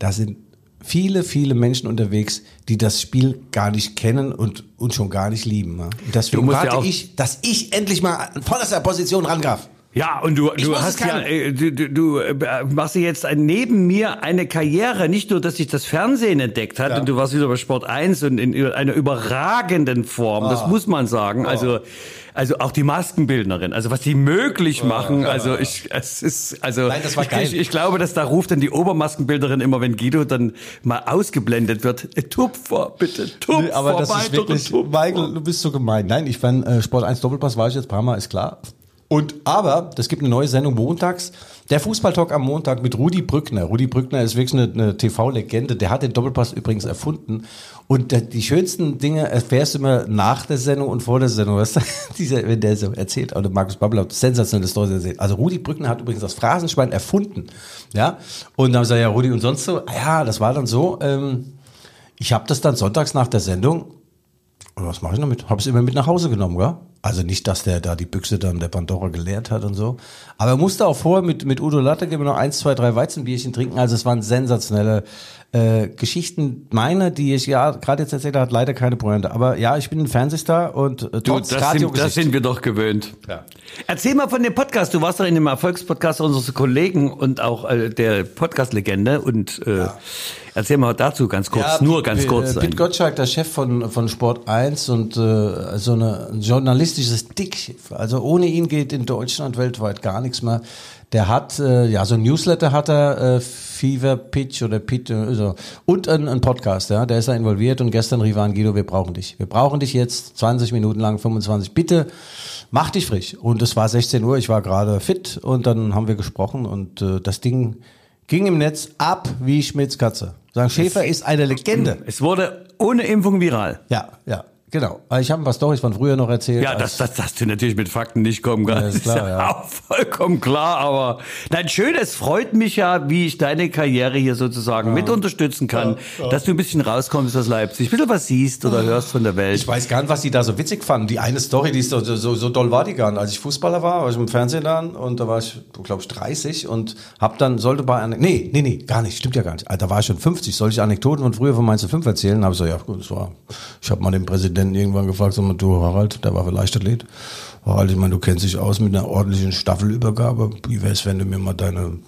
da sind viele, viele Menschen unterwegs, die das Spiel gar nicht kennen und, und schon gar nicht lieben. Ja. Und deswegen ja warte auch- ich, dass ich endlich mal an vorderster Position rangraf. Ja, und du, Ich du hast ja, äh, du, du, du äh, machst ja jetzt neben mir eine Karriere, nicht nur, dass sich das Fernsehen entdeckt hat, Ja. und du warst wieder bei Sport 1 und in einer überragenden Form, Ah. das muss man sagen. Also, also auch die Maskenbildnerin, also was die möglich machen, also ich, es ist, also Ah. Nein, das war ich, geil. ich, ich glaube, dass da ruft dann die Obermaskenbildnerin immer, wenn Guido dann mal ausgeblendet wird, äh, Tupfer, bitte, Tupfer, Nee, aber das ist wirklich. Michael, du bist so gemein. Nein, ich fand äh, Sport 1 Doppelpass war ich jetzt ein paar Mal, ist klar. Und aber, das gibt eine neue Sendung montags. Der Fußballtalk am Montag mit Rudi Brückner. Rudi Brückner ist wirklich eine, eine TV-Legende. Der hat den Doppelpass übrigens erfunden. Und der, die schönsten Dinge erfährst du immer nach der Sendung und vor der Sendung. Weißt? Dieser, wenn der so erzählt, oder Markus Babbel hat sensationelle Stories erzählt. Also Rudi Brückner hat übrigens das Phrasenschwein erfunden. Ja. Und dann sagt ja Rudi und sonst so. Ah Ja, das war dann so. Ähm, ich habe das dann sonntags nach der Sendung und was mache ich damit? Habe es immer mit nach Hause genommen, gell? Also nicht, dass der da die Büchse dann der Pandora geleert hat und so. Aber er musste auch vorher mit, mit Udo Lattek immer noch eins, zwei, drei Weizenbierchen trinken. Also es waren sensationelle äh, Geschichten. Meine, die ich ja gerade jetzt erzählt habe, hat leider keine Pointe. Aber ja, ich bin ein Fernsehstar und äh, Du, trotz das, sind, das sind wir doch gewöhnt. Ja. Erzähl mal von dem Podcast. Du warst doch in dem Erfolgspodcast unseres Kollegen und auch äh, der Podcast-Legende. Und äh, erzähl mal dazu ganz kurz, Ja, nur ganz kurz. Pete Gottschalk, der Chef von, von Sport 1 und äh, so eine, ein journalistisches Dickschiff. Also ohne ihn geht in Deutschland weltweit gar nichts mehr. Der hat, äh, ja, so ein Newsletter hat er, äh, Fever Pitch oder Pit, äh, so. und ein, ein Podcast, ja, der ist da involviert und gestern rief er an, Guido, wir brauchen dich. Wir brauchen dich jetzt 20 Minuten lang, 25, bitte mach dich frisch. Und es war 16 Uhr, ich war gerade fit und dann haben wir gesprochen und äh, das Ding ging im Netz ab wie Schmidts Katze. Sagen, Schäfer ist eine Legende. es wurde ohne Impfung viral. Ja, ja, genau. Aber Ich habe ein paar Storys von früher noch erzählt. Ja, das, das, das du natürlich mit Fakten nicht kommen kannst. Ja, ist klar, ja. auch vollkommen klar, aber nein, schön, es freut mich ja, wie ich deine Karriere hier sozusagen mit unterstützen kann, dass du ein bisschen rauskommst aus Leipzig, ein bisschen was siehst oder hörst von der Welt. Ich weiß gar nicht, was die da so witzig fanden. Die eine Story, die ist so, so, so doll war die gar nicht. Als ich Fußballer war, war ich im Fernsehen dann und da war ich, glaube ich, 30 und hab dann, sollte bei einer, nee, nee, nee, gar nicht, stimmt ja gar nicht. Da war ich schon 50. Soll ich Anekdoten von früher von Mainz 5 erzählen? Habe ich so, ja gut, das war, ich habe mal den Präsidenten irgendwann gefragt, sag mal, du Harald, der war für Leichtathlet. Harald, ich meine, du kennst dich aus mit einer ordentlichen Staffelübergabe. Wie wär's, wenn du mir mal deine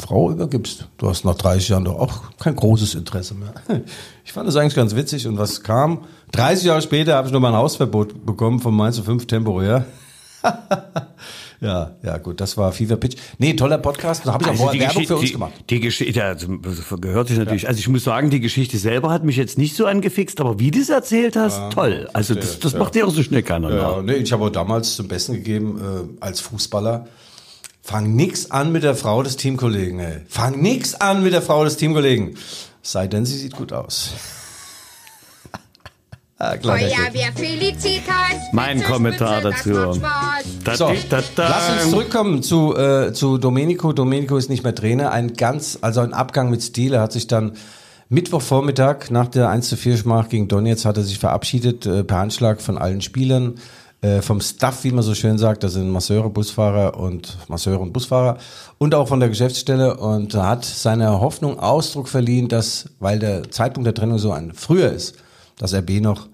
Frau übergibst. Du hast nach 30 Jahren doch auch kein großes Interesse mehr. Ich fand das eigentlich ganz witzig und was kam? 30 Jahre später habe ich nochmal ein Hausverbot bekommen von Mainz 5 temporär. ja, ja, gut, das war Fever Pitch. Nee, toller Podcast. Da habe ich auch vorher Werbung für uns die, gemacht. Die Geschichte, ja, also, gehört sich natürlich. Also ich muss sagen, die Geschichte selber hat mich jetzt nicht so angefixt, aber wie du es erzählt hast, toll. Also das, das macht dir auch so schnell keiner nach. Ja, nee, ich habe auch damals zum Besten gegeben, äh, als Fußballer, fang nix an mit der Frau des Teamkollegen, ey. Fang nix an mit der Frau des Teamkollegen. Sei denn, sie sieht gut aus. Ah, kleiner Gag. Feuerwehr Felicitas. Mein Kommentar Spitze, das dazu. macht Spaß. Da, So, da, da, lass uns zurückkommen zu, äh, zu Domenico. Domenico ist nicht mehr Trainer. Ein ganz, also ein Abgang mit Stil. Er hat sich dann Mittwochvormittag nach der 1 zu 4 Schmach gegen Donetsk hat er sich verabschiedet äh, per Handschlag von allen Spielern, äh, vom Staff, wie man so schön sagt. Das sind Masseure, Busfahrer und Masseure und Busfahrer und auch von der Geschäftsstelle und hat seiner Hoffnung Ausdruck verliehen, dass, weil der Zeitpunkt der Trennung so ein früher ist, dass RB noch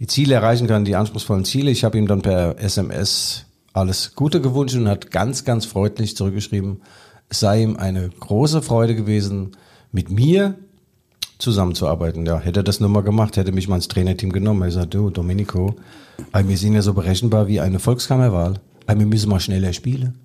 die Ziele erreichen kann, die anspruchsvollen Ziele. Ich habe ihm dann per SMS alles Gute gewünscht und hat ganz, ganz freundlich zurückgeschrieben, es sei ihm eine große Freude gewesen, mit mir zusammenzuarbeiten. Ja, hätte er das nur mal gemacht, hätte mich mal ins Trainerteam genommen. Er gesagt, du, Domenico, äh, wir sind ja so berechenbar wie eine Volkskammerwahl. Äh, Wir müssen mal schneller spielen.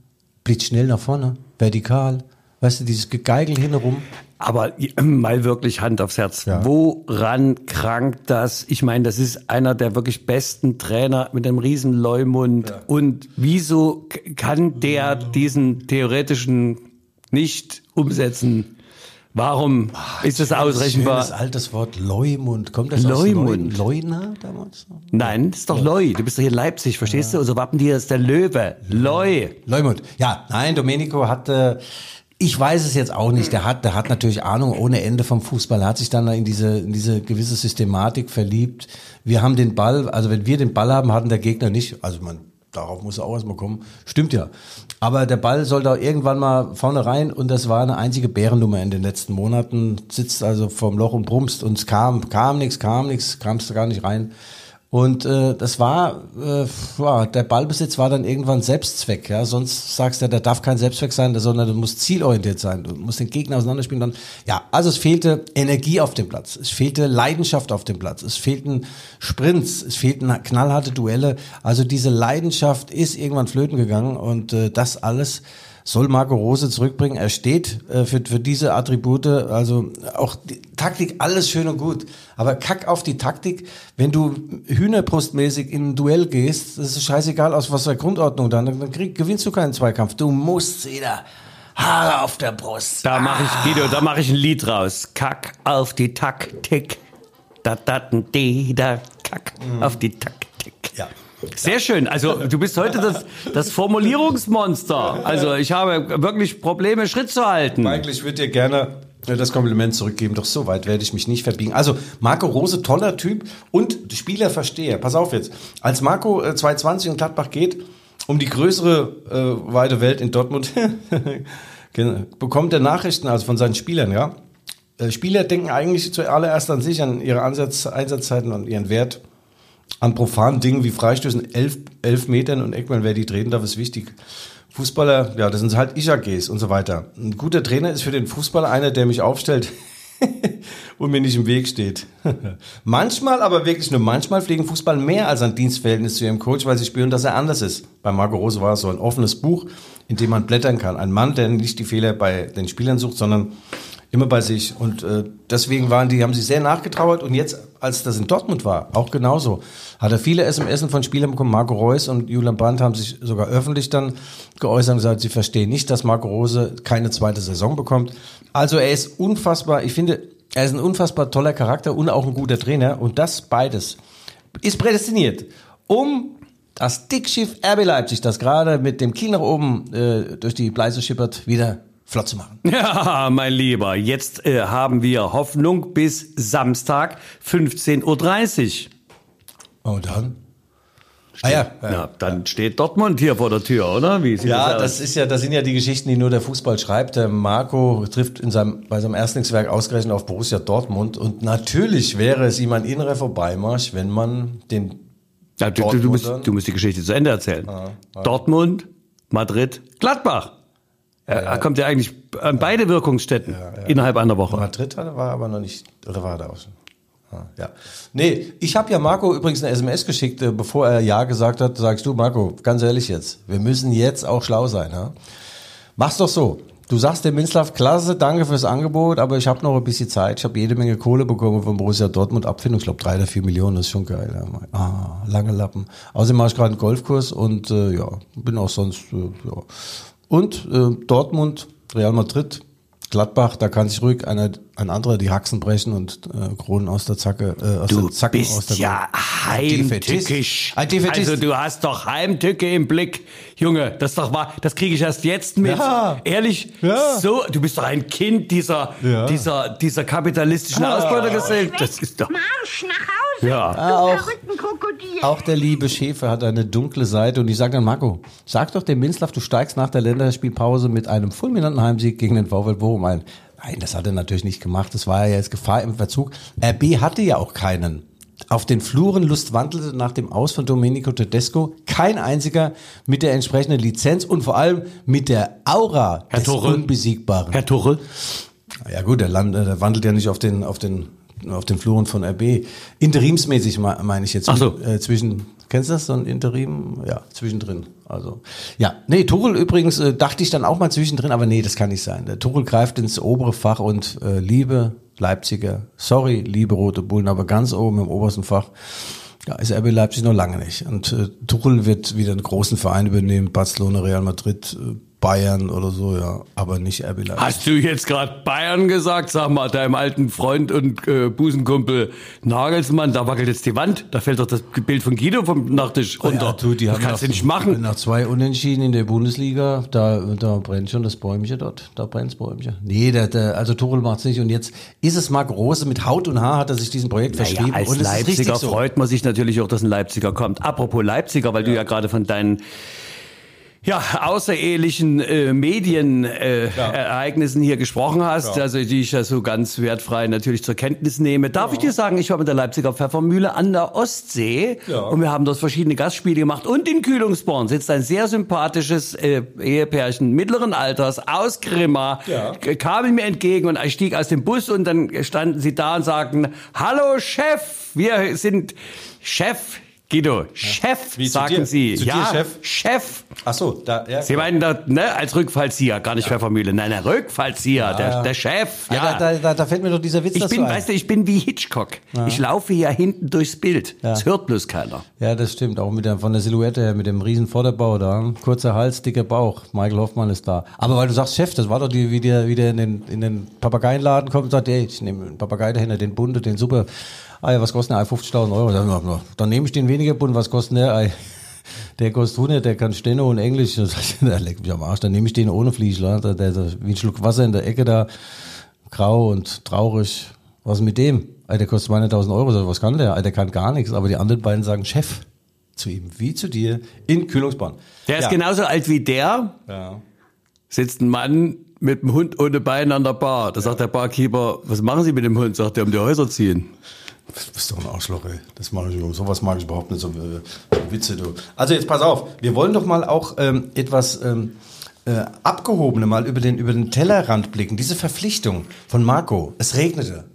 Blitzschnell nach vorne, vertikal. Weißt du, dieses Gegeigel hinrum. Aber mal wirklich Hand aufs Herz. Ja. Woran krankt das? Ich meine, das ist einer der wirklich besten Trainer mit einem riesen Leumund. Und wieso kann der diesen theoretischen nicht umsetzen? Warum ist das ausrechenbar? altes Wort Leumund. Kommt das Leumund. aus Leun, Leuna damals? Nein, das ist doch Leu. Du bist doch hier in Leipzig, verstehst du? Unser Wappentier ist der Löwe. Leu. Leumund. Ja, nein, Domenico hatte, ich weiß es jetzt auch nicht, der hat, der hat natürlich Ahnung ohne Ende vom Fußball, er hat sich dann in diese, in diese gewisse Systematik verliebt. Wir haben den Ball, also wenn wir den Ball haben, hatten der Gegner nicht, also man, darauf muss er auch erstmal kommen. Stimmt ja. Aber der Ball sollte auch irgendwann mal vorne rein und das war eine einzige Bärennummer in den letzten Monaten. Sitzt also vorm Loch und brummst und es kam, kam nichts, kam nichts, kamst du gar nicht rein. Und äh, das war, äh, ja, der Ballbesitz war dann irgendwann Selbstzweck. Ja? Sonst sagst du, der darf kein Selbstzweck sein, sondern du musst zielorientiert sein. Du musst den Gegner auseinanderspielen. Dann, ja, also es fehlte Energie auf dem Platz. Es fehlte Leidenschaft auf dem Platz. Es fehlten Sprints. Es fehlten knallharte Duelle. Also diese Leidenschaft ist irgendwann flöten gegangen und äh, das alles soll Marco Rose zurückbringen. Er steht äh, für, für diese Attribute, also auch die Taktik, alles schön und gut. Aber kack auf die Taktik, wenn du hühnerbrustmäßig in ein Duell gehst, das ist scheißegal aus was für Grundordnung dann, dann krieg, gewinnst du keinen Zweikampf. Du musst wieder Haare auf der Brust. Da mache ich, Guido, da mache ich ein Lied raus. Kack auf die Taktik. Da, da, di, da, kack auf die Taktik. Ja. Sehr schön. Also du bist heute das, das Formulierungsmonster. Also ich habe wirklich Probleme, Schritt zu halten. Michael, ich würde dir gerne äh, das Kompliment zurückgeben, doch so weit werde ich mich nicht verbiegen. Also Marco Rose, toller Typ und Spieler verstehe. Pass auf jetzt. Als Marco äh, 220 in Gladbach geht, um die größere äh, weite Welt in Dortmund, bekommt er Nachrichten also von seinen Spielern, ja. Äh, Spieler denken eigentlich zuallererst an sich, an ihre Ansatz, Einsatzzeiten und ihren Wert. An profanen Dingen wie Freistößen, elf, elf Metern und Eckmann, wer die treten darf, ist wichtig. Fußballer, ja, das sind halt Ich-AGs und so weiter. Ein guter Trainer ist für den Fußballer einer, der mich aufstellt und mir nicht im Weg steht. manchmal, aber wirklich nur manchmal, pflegen Fußball mehr als ein Dienstverhältnis zu ihrem Coach, weil sie spüren, dass er anders ist. Bei Marco Rose war es so ein offenes Buch, in dem man blättern kann. Ein Mann, der nicht die Fehler bei den Spielern sucht, sondern immer bei sich. Und äh, deswegen waren die, haben sie sehr nachgetrauert. Und jetzt, als das in Dortmund war, auch genauso, hat er viele SMS von Spielern bekommen. Marco Reus und Julian Brandt haben sich sogar öffentlich dann geäußert und gesagt, sie verstehen nicht, dass Marco Rose keine zweite Saison bekommt. Also er ist unfassbar, ich finde, er ist ein unfassbar toller Charakter und auch ein guter Trainer. Und das beides ist prädestiniert, um das Dickschiff RB Leipzig, das gerade mit dem Kiel nach oben äh, durch die Bleise schippert, wieder flott zu machen. Ja, mein Lieber, jetzt äh, haben wir Hoffnung bis Samstag 15.30 Uhr. Und dann? Ah ja, ja. Ja, dann steht Dortmund hier vor der Tür, oder? Ja, aus? das ist ja, das sind ja die Geschichten, die nur der Fußball schreibt. Der Marco trifft in seinem, bei seinem Erstlingswerk ausgerechnet auf Borussia Dortmund. Und natürlich wäre es ihm ein innerer Vorbeimarsch, wenn man den Ja, du, du, musst, du musst die Geschichte zu Ende erzählen. Dortmund, Madrid, Gladbach. Er, er kommt ja eigentlich an beide Wirkungsstätten innerhalb einer Woche. Madrid war aber noch nicht, oder war er da auch schon? Ah, Ja. Nee, ich habe ja Marco übrigens eine SMS geschickt, äh, bevor er Ja gesagt hat, sagst du, Marco, ganz ehrlich jetzt, wir müssen jetzt auch schlau sein. Ja? Mach's doch so. Du sagst dem Minslav, klasse, danke fürs Angebot, aber ich habe noch ein bisschen Zeit. Ich habe jede Menge Kohle bekommen von Borussia Dortmund, Abfindung, ich glaube drei oder vier Millionen, das ist schon geil. Ja. Ah, lange Lappen. Außerdem mache ich gerade einen Golfkurs und äh, ja, bin auch sonst, äh, ja. Und äh, Dortmund, Real Madrid, Gladbach, da kann sich ruhig einer, ein anderer die Haxen brechen und äh, Kronen aus der Zacke, äh, aus Du der Zacke aus bist der ja heimtückisch. Ein Defetist. Also du hast doch Heimtücke im Blick. Junge, das doch wahr, das kriege ich erst jetzt mit. Ja. Ehrlich? Ja. So, du bist doch ein Kind dieser, Ja. dieser, dieser kapitalistischen Ausbeutergesellschaft. Das ist doch. Marsch nach Hause, Ja. du Ah, auch-. Auch der liebe Schäfer hat eine dunkle Seite und ich sage dann, Marco, sag doch dem Minslav, du steigst nach der Länderspielpause mit einem fulminanten Heimsieg gegen den VfL Bochum ein. Nein, das hat er natürlich nicht gemacht. Das war ja jetzt Gefahr im Verzug. RB hatte ja auch keinen. Auf den Fluren Lust wandelte nach dem Aus von Domenico Tedesco kein einziger mit der entsprechenden Lizenz und vor allem mit der Aura Herr des Tuchel. Unbesiegbaren. Herr Tuchel? Ja gut, der, Land, äh, der wandelt ja nicht auf den, auf den, auf den Fluren von RB. Interimsmäßig me- meine ich jetzt. Ach so. Äh, zwischen, kennst du das, so ein Interim? Ja, zwischendrin. Also, ja. Nee, Tuchel übrigens, äh, dachte ich dann auch mal zwischendrin, aber nee, das kann nicht sein. Der Tuchel greift ins obere Fach und äh, liebe Leipziger, sorry, liebe Rote Bullen, aber ganz oben im obersten Fach. Ja, ist RB Leipzig noch lange nicht. Und äh, Tuchel wird wieder einen großen Verein übernehmen, Barcelona, Real Madrid, äh, Bayern oder so, ja, aber nicht RB Leipzig. Hast du jetzt gerade Bayern gesagt? Sag mal, deinem alten Freund und äh, Busenkumpel Nagelsmann, da wackelt jetzt die Wand. Da fällt doch das Bild von Guido vom Nachttisch runter. Ja, du, die das haben kannst du nicht machen. Nach zwei Unentschieden in der Bundesliga, da, da brennt schon das Bäumchen dort. Da brennt's Bäumchen. Nee, der, der, also Tuchel macht's nicht. Und jetzt ist es Marc Rose. Mit Haut und Haar hat er sich diesem Projekt Naja, verschrieben. als und Leipziger so. freut man sich natürlich auch, dass ein Leipziger kommt. Apropos Leipziger, weil du ja gerade von deinen ja, außerehelichen äh, Medienereignissen äh, Ereignissen hier gesprochen hast, also die ich ja so ganz wertfrei natürlich zur Kenntnis nehme. Darf ich dir sagen, ich war mit der Leipziger Pfeffermühle an der Ostsee und wir haben dort verschiedene Gastspiele gemacht und in Kühlungsborn sitzt ein sehr sympathisches äh, Ehepärchen mittleren Alters aus Grimma, kamen mir entgegen und ich stieg aus dem Bus und dann standen sie da und sagten, hallo Chef, wir sind Chef Guido, Chef, Wie, sagen dir? Sie. Zu dir, ja, Chef? Chef. Ach so, da, ja. Sie meinen da, ne, als Rückfallzieher, gar nicht Pfeffermühle. Nein, der Rückfallzieher, der, ja. der Chef. Ah, Ja. da, da, da, fällt mir doch dieser Witz ich bin, ein. weißt du, ich bin wie Hitchcock. Ich laufe ja hinten durchs Bild. Ja. Das hört bloß keiner. Ja, das stimmt. Auch mit der, von der Silhouette her, mit dem riesen Vorderbau da. Kurzer Hals, dicker Bauch. Michael Hoffmann ist da. Aber weil du sagst, Chef, das war doch die, wie der, wie der in den, in den Papageienladen kommt und sagt, ey, ich nehme einen Papagei dahinter, den bunte, den super. Ah ja, was kostet der Ei? 50.000 Euro. Dann, nehme ich den weniger bunt. Was kostet der? Der kostet 100, der kann Steno und Englisch. Der leckt mich am Arsch. Dann nehme ich den ohne Fliegel. Der, der, der, wie ein Schluck Wasser in der Ecke da. Grau und traurig. Was ist mit dem? Der kostet 200.000 Euro. Was kann der? Der kann gar nichts. Aber die anderen beiden sagen Chef zu ihm, wie zu dir, in Kühlungsborn. Der ist ja. genauso alt wie der. Ja. Sitzt ein Mann mit einem Hund ohne Beine an der Bar. Da sagt der Barkeeper, was machen Sie mit dem Hund? Sagt er, um die Häuser ziehen. Du bist doch ein Arschloch, ey. Das mag ich, sowas mag ich überhaupt nicht, so äh, Witze, du. Also jetzt pass auf, wir wollen doch mal auch ähm, etwas ähm, äh, Abgehobene mal über den, über den Tellerrand blicken. Diese Verpflichtung von Marco. Es regnete.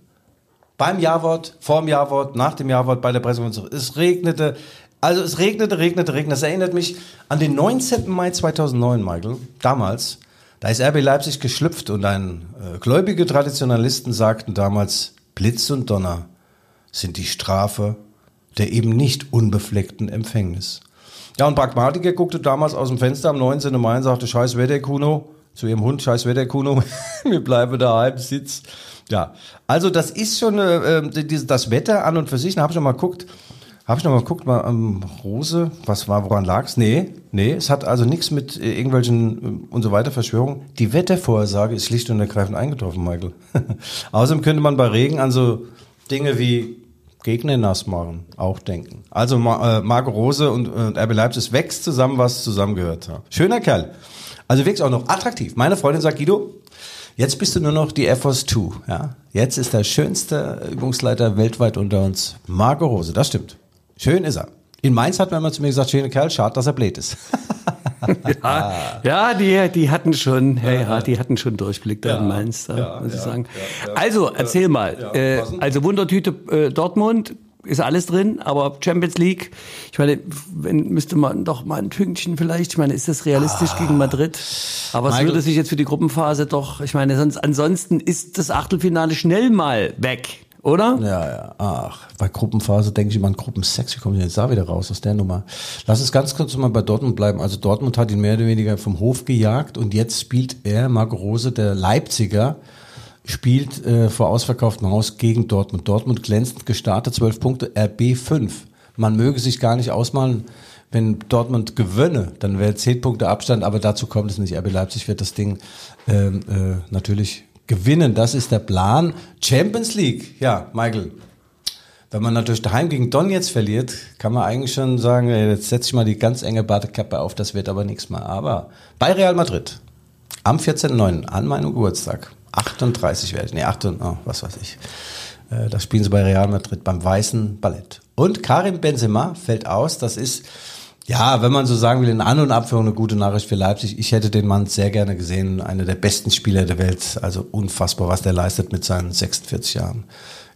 Beim Jawort, vorm Jawort, nach dem Jawort, bei der Pressekonferenz. Es regnete. Also es regnete, regnete, regnete. Das erinnert mich an den 19. Mai 2009, Michael. Damals. Da ist RB Leipzig geschlüpft und ein äh, gläubige Traditionalisten sagten damals, Blitz und Donner sind die Strafe der eben nicht unbefleckten Empfängnis. Ja, und Pragmatiker guckte damals aus dem Fenster am 19. Mai und sagte, scheiß Wetter, Kuno, zu ihrem Hund, scheiß Wetter, Kuno, wir bleiben daheim, sitz. Ja, also das ist schon äh, äh, dieses- das Wetter an und für sich, da habe ich noch mal geguckt, habe ich noch mal geguckt, mal ähm, Rose, was war, woran lag's? Nee, nee, es hat also nichts mit äh, irgendwelchen äh, und so weiter Verschwörungen. Die Wettervorhersage ist schlicht und ergreifend eingetroffen, Michael. Außerdem könnte man bei Regen an so Dinge wie Gegner nass machen, auch denken. Also äh, Marco Rose und, und RB Leipzig wächst zusammen, was zusammengehört. Ja. Schöner Kerl. Also wirklich auch noch attraktiv. Meine Freundin sagt, Guido, jetzt bist du nur noch die Air Force 2. Ja? Jetzt ist der schönste Übungsleiter weltweit unter uns, Marco Rose. Das stimmt. Schön ist er. In Mainz hat man immer zu mir gesagt, schöner Kerl, schade, dass er blöd ist. Ja, ja die, die hatten schon, ja, ja, die hatten schon Durchblick da in Mainz, da, muss ich sagen. Also, erzähl mal. äh, also Wundertüte äh, Dortmund ist alles drin, aber Champions League, ich meine, wenn, müsste man doch mal ein Pünktchen vielleicht, ich meine, ist das realistisch gegen Madrid? Aber es würde sich jetzt für die Gruppenphase doch, ich meine, sonst ansonsten ist das Achtelfinale schnell mal weg, oder? Ja, ja. Ach, bei Gruppenphase denke ich immer an Gruppen 6. Wie komme ich jetzt da wieder raus aus der Nummer? Lass uns ganz kurz mal bei Dortmund bleiben. Also Dortmund hat ihn mehr oder weniger vom Hof gejagt und jetzt spielt er, Marco Rose, der Leipziger, spielt äh, vor ausverkauftem Haus gegen Dortmund. Dortmund glänzend gestartet, 12 Punkte, RB 5. Man möge sich gar nicht ausmalen, wenn Dortmund gewönne, dann wäre 10 Punkte Abstand, aber dazu kommt es nicht. RB Leipzig wird das Ding ähm, äh, natürlich gewinnen. Das ist der Plan. Champions League, ja, Michael. Wenn man natürlich daheim gegen Don jetzt verliert, kann man eigentlich schon sagen, jetzt setze ich mal die ganz enge Badekappe auf, das wird aber nichts mehr. Aber bei Real Madrid, am 14.09., an meinem Geburtstag, 38 werde ich, nee, 8, oh, was weiß ich. Äh, Das spielen sie bei Real Madrid beim Weißen Ballett. Und Karim Benzema fällt aus, das ist, ja, wenn man so sagen will, in An- und Abführung eine gute Nachricht für Leipzig. Ich hätte den Mann sehr gerne gesehen, einer der besten Spieler der Welt. Also unfassbar, was der leistet mit seinen 46 Jahren.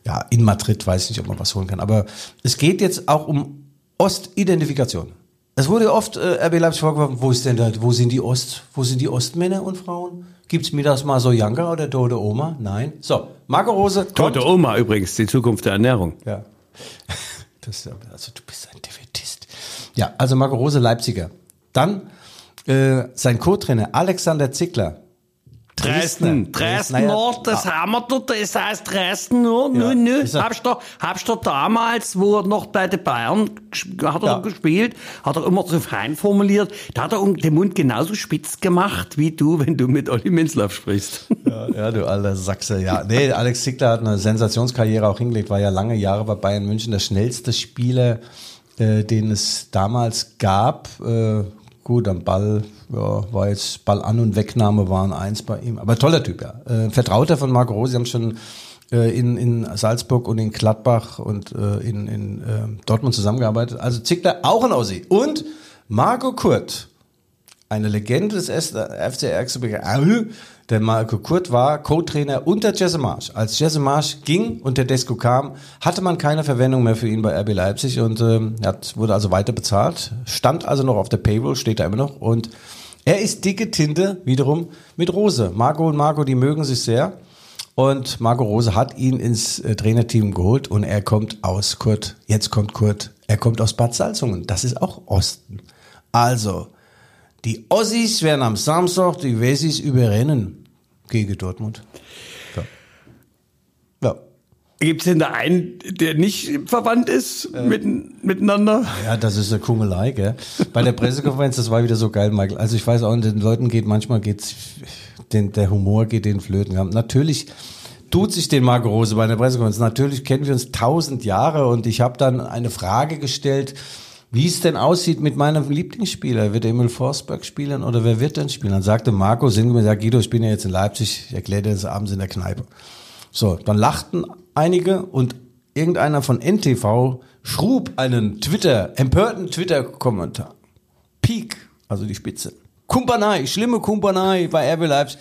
Ja, in Madrid weiß ich nicht, ob man was holen kann. Aber es geht jetzt auch um Ostidentifikation. Es wurde oft äh, RB Leipzig vorgeworfen, wo ist denn da, wo sind die Ost, wo sind die Ostmänner und Frauen? Gibt's mir das mal so Janka oder tote Oma? Nein. So, Marco Rose. kommt- Tote Oma übrigens, die Zukunft der Ernährung. ja. Das, also du bist ein Defetist. Ja, also Marco Rose, Leipziger. Dann äh, sein Co-Trainer Alexander Zickler. Dresden, Dresden Naja, Nord, das haben wir dort, das heißt Dresden Nord, nö, nö, er- habst du, habst du damals, wo er noch bei den Bayern hat er Ja. gespielt, hat er immer so fein formuliert, da hat er um den Mund genauso spitz gemacht, wie du, wenn du mit Olli Minzlaff sprichst. Ja, ja, du alter Sachse, ja. Nee, Alex Zickler hat eine Sensationskarriere auch hingelegt, war ja lange Jahre bei Bayern München der schnellste Spieler, äh, den es damals gab. Äh, gut, am Ball, ja, war jetzt Ball an und Wegnahme waren eins bei ihm. Aber toller Typ, ja. Äh, Vertrauter von Marco Rose, sie haben schon äh, in, in Salzburg und in Gladbach und äh, in, in äh, Dortmund zusammengearbeitet. Also Zickler auch ein Aussie. Und Marco Kurt, eine Legende des S- FC Erzgebirge Der Marco Kurt war Co-Trainer unter Jesse Marsch. Als Jesse Marsch ging und der Desko kam, hatte man keine Verwendung mehr für ihn bei RB Leipzig und er hat, wurde also weiter bezahlt, stand also noch auf der Payroll, steht da immer noch und er ist dicke Tinte wiederum mit Rose. Marco und Marco, die mögen sich sehr. Und Marco Rose hat ihn ins äh, Trainerteam geholt und er kommt aus Kurt. Jetzt kommt Kurt. Er kommt aus Bad Salzungen. Das ist auch Osten. Also, die Ossis werden am Samstag die Wessis überrennen gegen Dortmund. Ja. ja. Gibt es denn da einen, der nicht verwandt ist mit, miteinander? Ja, das ist eine Kungelei, gell? Bei der Pressekonferenz, das war wieder so geil, Michael. Also ich weiß auch, den Leuten geht manchmal geht's, den, der Humor geht den Flöten. Natürlich tut sich den Marco Rose bei der Pressekonferenz. Natürlich kennen wir uns tausend Jahre und ich habe dann eine Frage gestellt, wie es denn aussieht mit meinem Lieblingsspieler. Wird Emil Forsberg spielen oder wer wird denn spielen? Dann sagte Marco sinngemäß, ja Guido, ich bin ja jetzt in Leipzig, ich erkläre dir das abends in der Kneipe. So, dann lachten einige und irgendeiner von NTV schrub einen Twitter, empörten Twitter-Kommentar. Peak, also die Spitze. Kumpanei, schlimme Kumpanei bei RB Leipzig.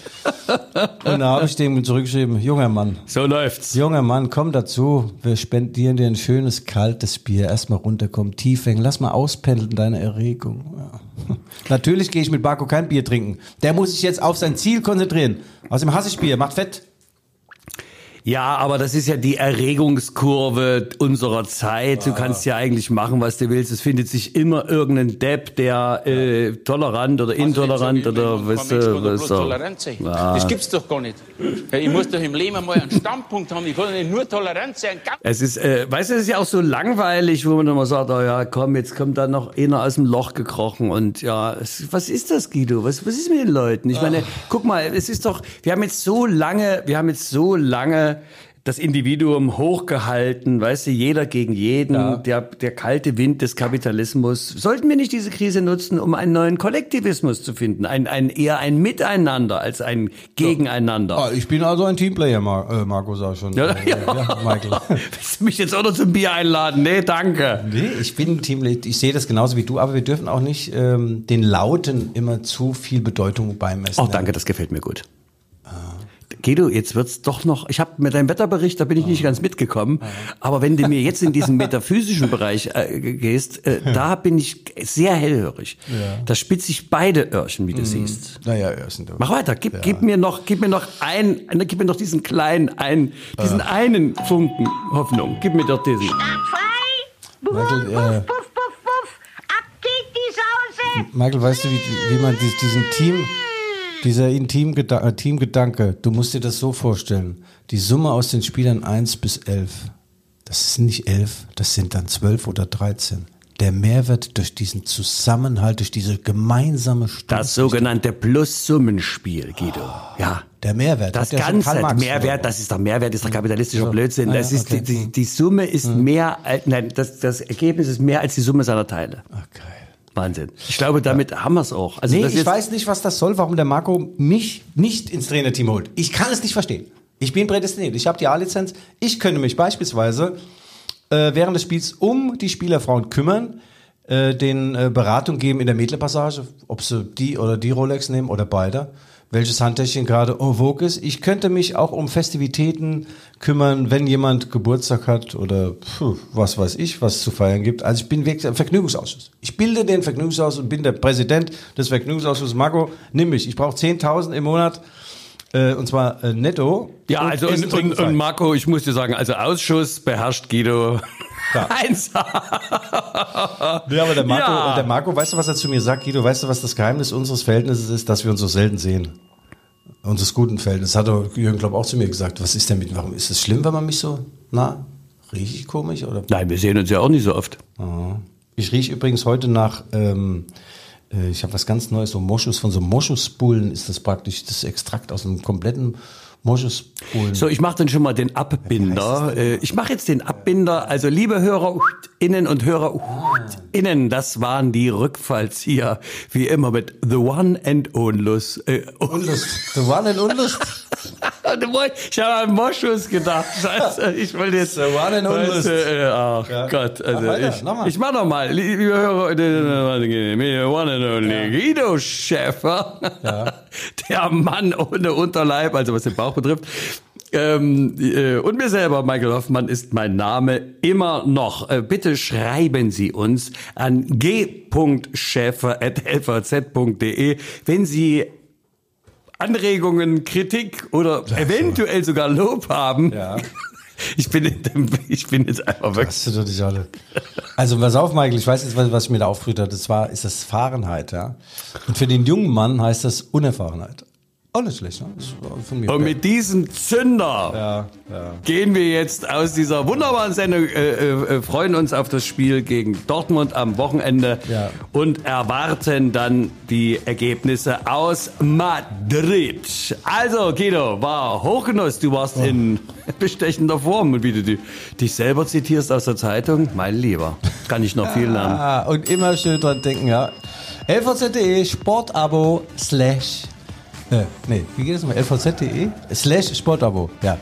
Und da habe ich dem zurückgeschrieben, junger Mann, So läuft's. junger Mann, komm dazu, wir spendieren dir ein schönes, kaltes Bier. Erstmal runterkommen, tief hängen, lass mal auspendeln deine Erregung. Ja. Natürlich gehe ich mit Marco kein Bier trinken. Der muss sich jetzt auf sein Ziel konzentrieren. Außerdem hasse ich Bier, macht fett. Ja, aber das ist ja die Erregungskurve unserer Zeit. Du kannst ja eigentlich machen, was du willst. Es findet sich immer irgendein Depp, der äh, tolerant oder intolerant oder was, was so. tolerant sein. Ja. Das gibt's doch gar nicht. Ich muss doch im Leben mal einen Standpunkt haben. Ich kann nicht nur tolerant sein. Es ist, äh, weißt du, es ist ja auch so langweilig, wo man immer sagt, oh ja, komm, jetzt kommt da noch einer aus dem Loch gekrochen und ja, es, was ist das, Guido? Was, was ist mit den Leuten? Ich meine, guck mal, es ist doch, wir haben jetzt so lange, wir haben jetzt so lange das Individuum hochgehalten, weißt du, jeder gegen jeden, der, der kalte Wind des Kapitalismus. Sollten wir nicht diese Krise nutzen, um einen neuen Kollektivismus zu finden? Ein, ein, eher ein Miteinander als ein Gegeneinander. Ah, ich bin also ein Teamplayer, Mar äh, Marco sag schon. Ja, Äh, ja. Michael. Willst du mich jetzt auch noch zum Bier einladen? Nee, danke. Nee, ich bin Teamplayer. Ich sehe das genauso wie du, aber wir dürfen auch nicht ähm, den Lauten immer zu viel Bedeutung beimessen. Oh, danke, das gefällt mir gut. Guido, jetzt wird's doch noch. Ich habe mit deinem Wetterbericht, da bin ich nicht ganz mitgekommen. Aber wenn du mir jetzt in diesen metaphysischen Bereich äh, gehst, äh, da bin ich sehr hellhörig. Da spitze ich beide Öhrchen, wie du siehst. Naja, ja, sind Mach weiter. Gib, gib mir noch, gib mir noch ein, gib mir noch diesen kleinen, ein, diesen einen Funken Hoffnung. Gib mir doch diesen. Frei. Puff, Michael, puff, äh, puff, puff, puff. Ab geht die Sause. Michael, weißt du, wie, wie man dies- diesen Team, dieser Intimgeda- äh, Teamgedanke, du musst dir das so vorstellen. Die Summe aus den Spielern 1 bis 11, das sind nicht 11, das sind dann 12 oder 13. Der Mehrwert durch diesen Zusammenhalt, durch diese gemeinsame Stunde. Das sogenannte Plus-Summenspiel, Guido. Ja. Der Mehrwert. Das Ganze, Mehrwert, das ist doch Mehrwert, ist doch kapitalistischer Blödsinn. Ah, Das ja, ist, okay. die, die, Summe ist mehr, als- nein, das, das Ergebnis ist mehr als die Summe seiner Teile. Geil. Wahnsinn. Ich glaube, damit haben wir es auch. Also Nee, ich weiß nicht, was das soll, warum der Marco mich nicht ins Trainerteam holt. Ich kann es nicht verstehen. Ich bin prädestiniert. Ich habe die A-Lizenz. Ich könnte mich beispielsweise äh, während des Spiels um die Spielerfrauen kümmern, äh, den äh, Beratung geben in der Mädlerpassage, ob sie die oder die Rolex nehmen oder beide, welches Handtäschchen gerade en vogue ist. Ich könnte mich auch um Festivitäten kümmern, wenn jemand Geburtstag hat oder puh, was weiß ich, was zu feiern gibt. Also ich bin wirklich ein Vergnügungsausschuss. Ich bilde den Vergnügungsausschuss und bin der Präsident des Vergnügungsausschusses. Marco, nimm mich. Ich brauche 10.000 im Monat. Äh, und zwar äh, netto. ja, also und, und, und Marco, ich muss dir sagen, also Ausschuss beherrscht Guido. Ja. Eins. Ja, aber der Marco, Ja. der Marco, weißt du, was er zu mir sagt? Guido, weißt du, was das Geheimnis unseres Verhältnisses ist, dass wir uns so selten sehen? Unseres guten Verhältnisses. Hat Jürgen Klopp auch zu mir gesagt. Was ist denn mit, warum ist es schlimm, wenn man mich so, na, rieche ich komisch oder? Nein, wir sehen uns ja auch nicht so oft. Ich rieche übrigens heute nach, ähm, äh, ich habe was ganz Neues, so Moschus, von so Moschusbullen ist das praktisch das Extrakt aus einem kompletten Moschus holen. So, ich mache dann schon mal den Abbinder. Äh, Ich mache jetzt den Abbinder. Also liebe Hörer innen und Hörer innen, das waren die Rückfallzieher. Wie immer mit The One and Onlus. Äh, Unlust. The one and Unlust. ich habe an Moschus gedacht. Scheiße, ich wollte jetzt. The one and Unlust. Äh, Ach Ja. Gott, also Mach weiter, ich, mach mal. ich mach noch mal, liebe Hörer, äh, One and Only Guido Schäfer, der Mann ohne Unterleib, also was den Bauch betrifft. Ähm, äh, und mir selber, Michael Hoffmann, ist mein Name immer noch. Äh, bitte schreiben Sie uns an g.schäfer.lvz.de, wenn Sie Anregungen, Kritik oder eventuell sogar Lob haben. Ja. Ich bin, ich bin jetzt einfach wirklich. Hast du doch nicht alle. Also, pass auf, Michael, ich weiß jetzt, was, was ich mir da aufgerührt hat. Das war, ist das Fahrenheit, ja. Und für den jungen Mann heißt das Unerfahrenheit. Nicht schlecht, ne? Und mit diesem Zünder ja, ja. gehen wir jetzt aus dieser wunderbaren Sendung, äh, äh, freuen uns auf das Spiel gegen Dortmund am Wochenende Ja. und erwarten dann die Ergebnisse aus Madrid. Also, Guido, war Hochgenuss. Du warst in bestechender Form. Und wie du dich selber zitierst aus der Zeitung, mein Lieber, kann ich noch viel lernen. Ah, und immer schön dran denken, ja. lvz.de Sportabo slash, äh, nee. Wie geht es mal? lvz.de slash Sportabo. Ja.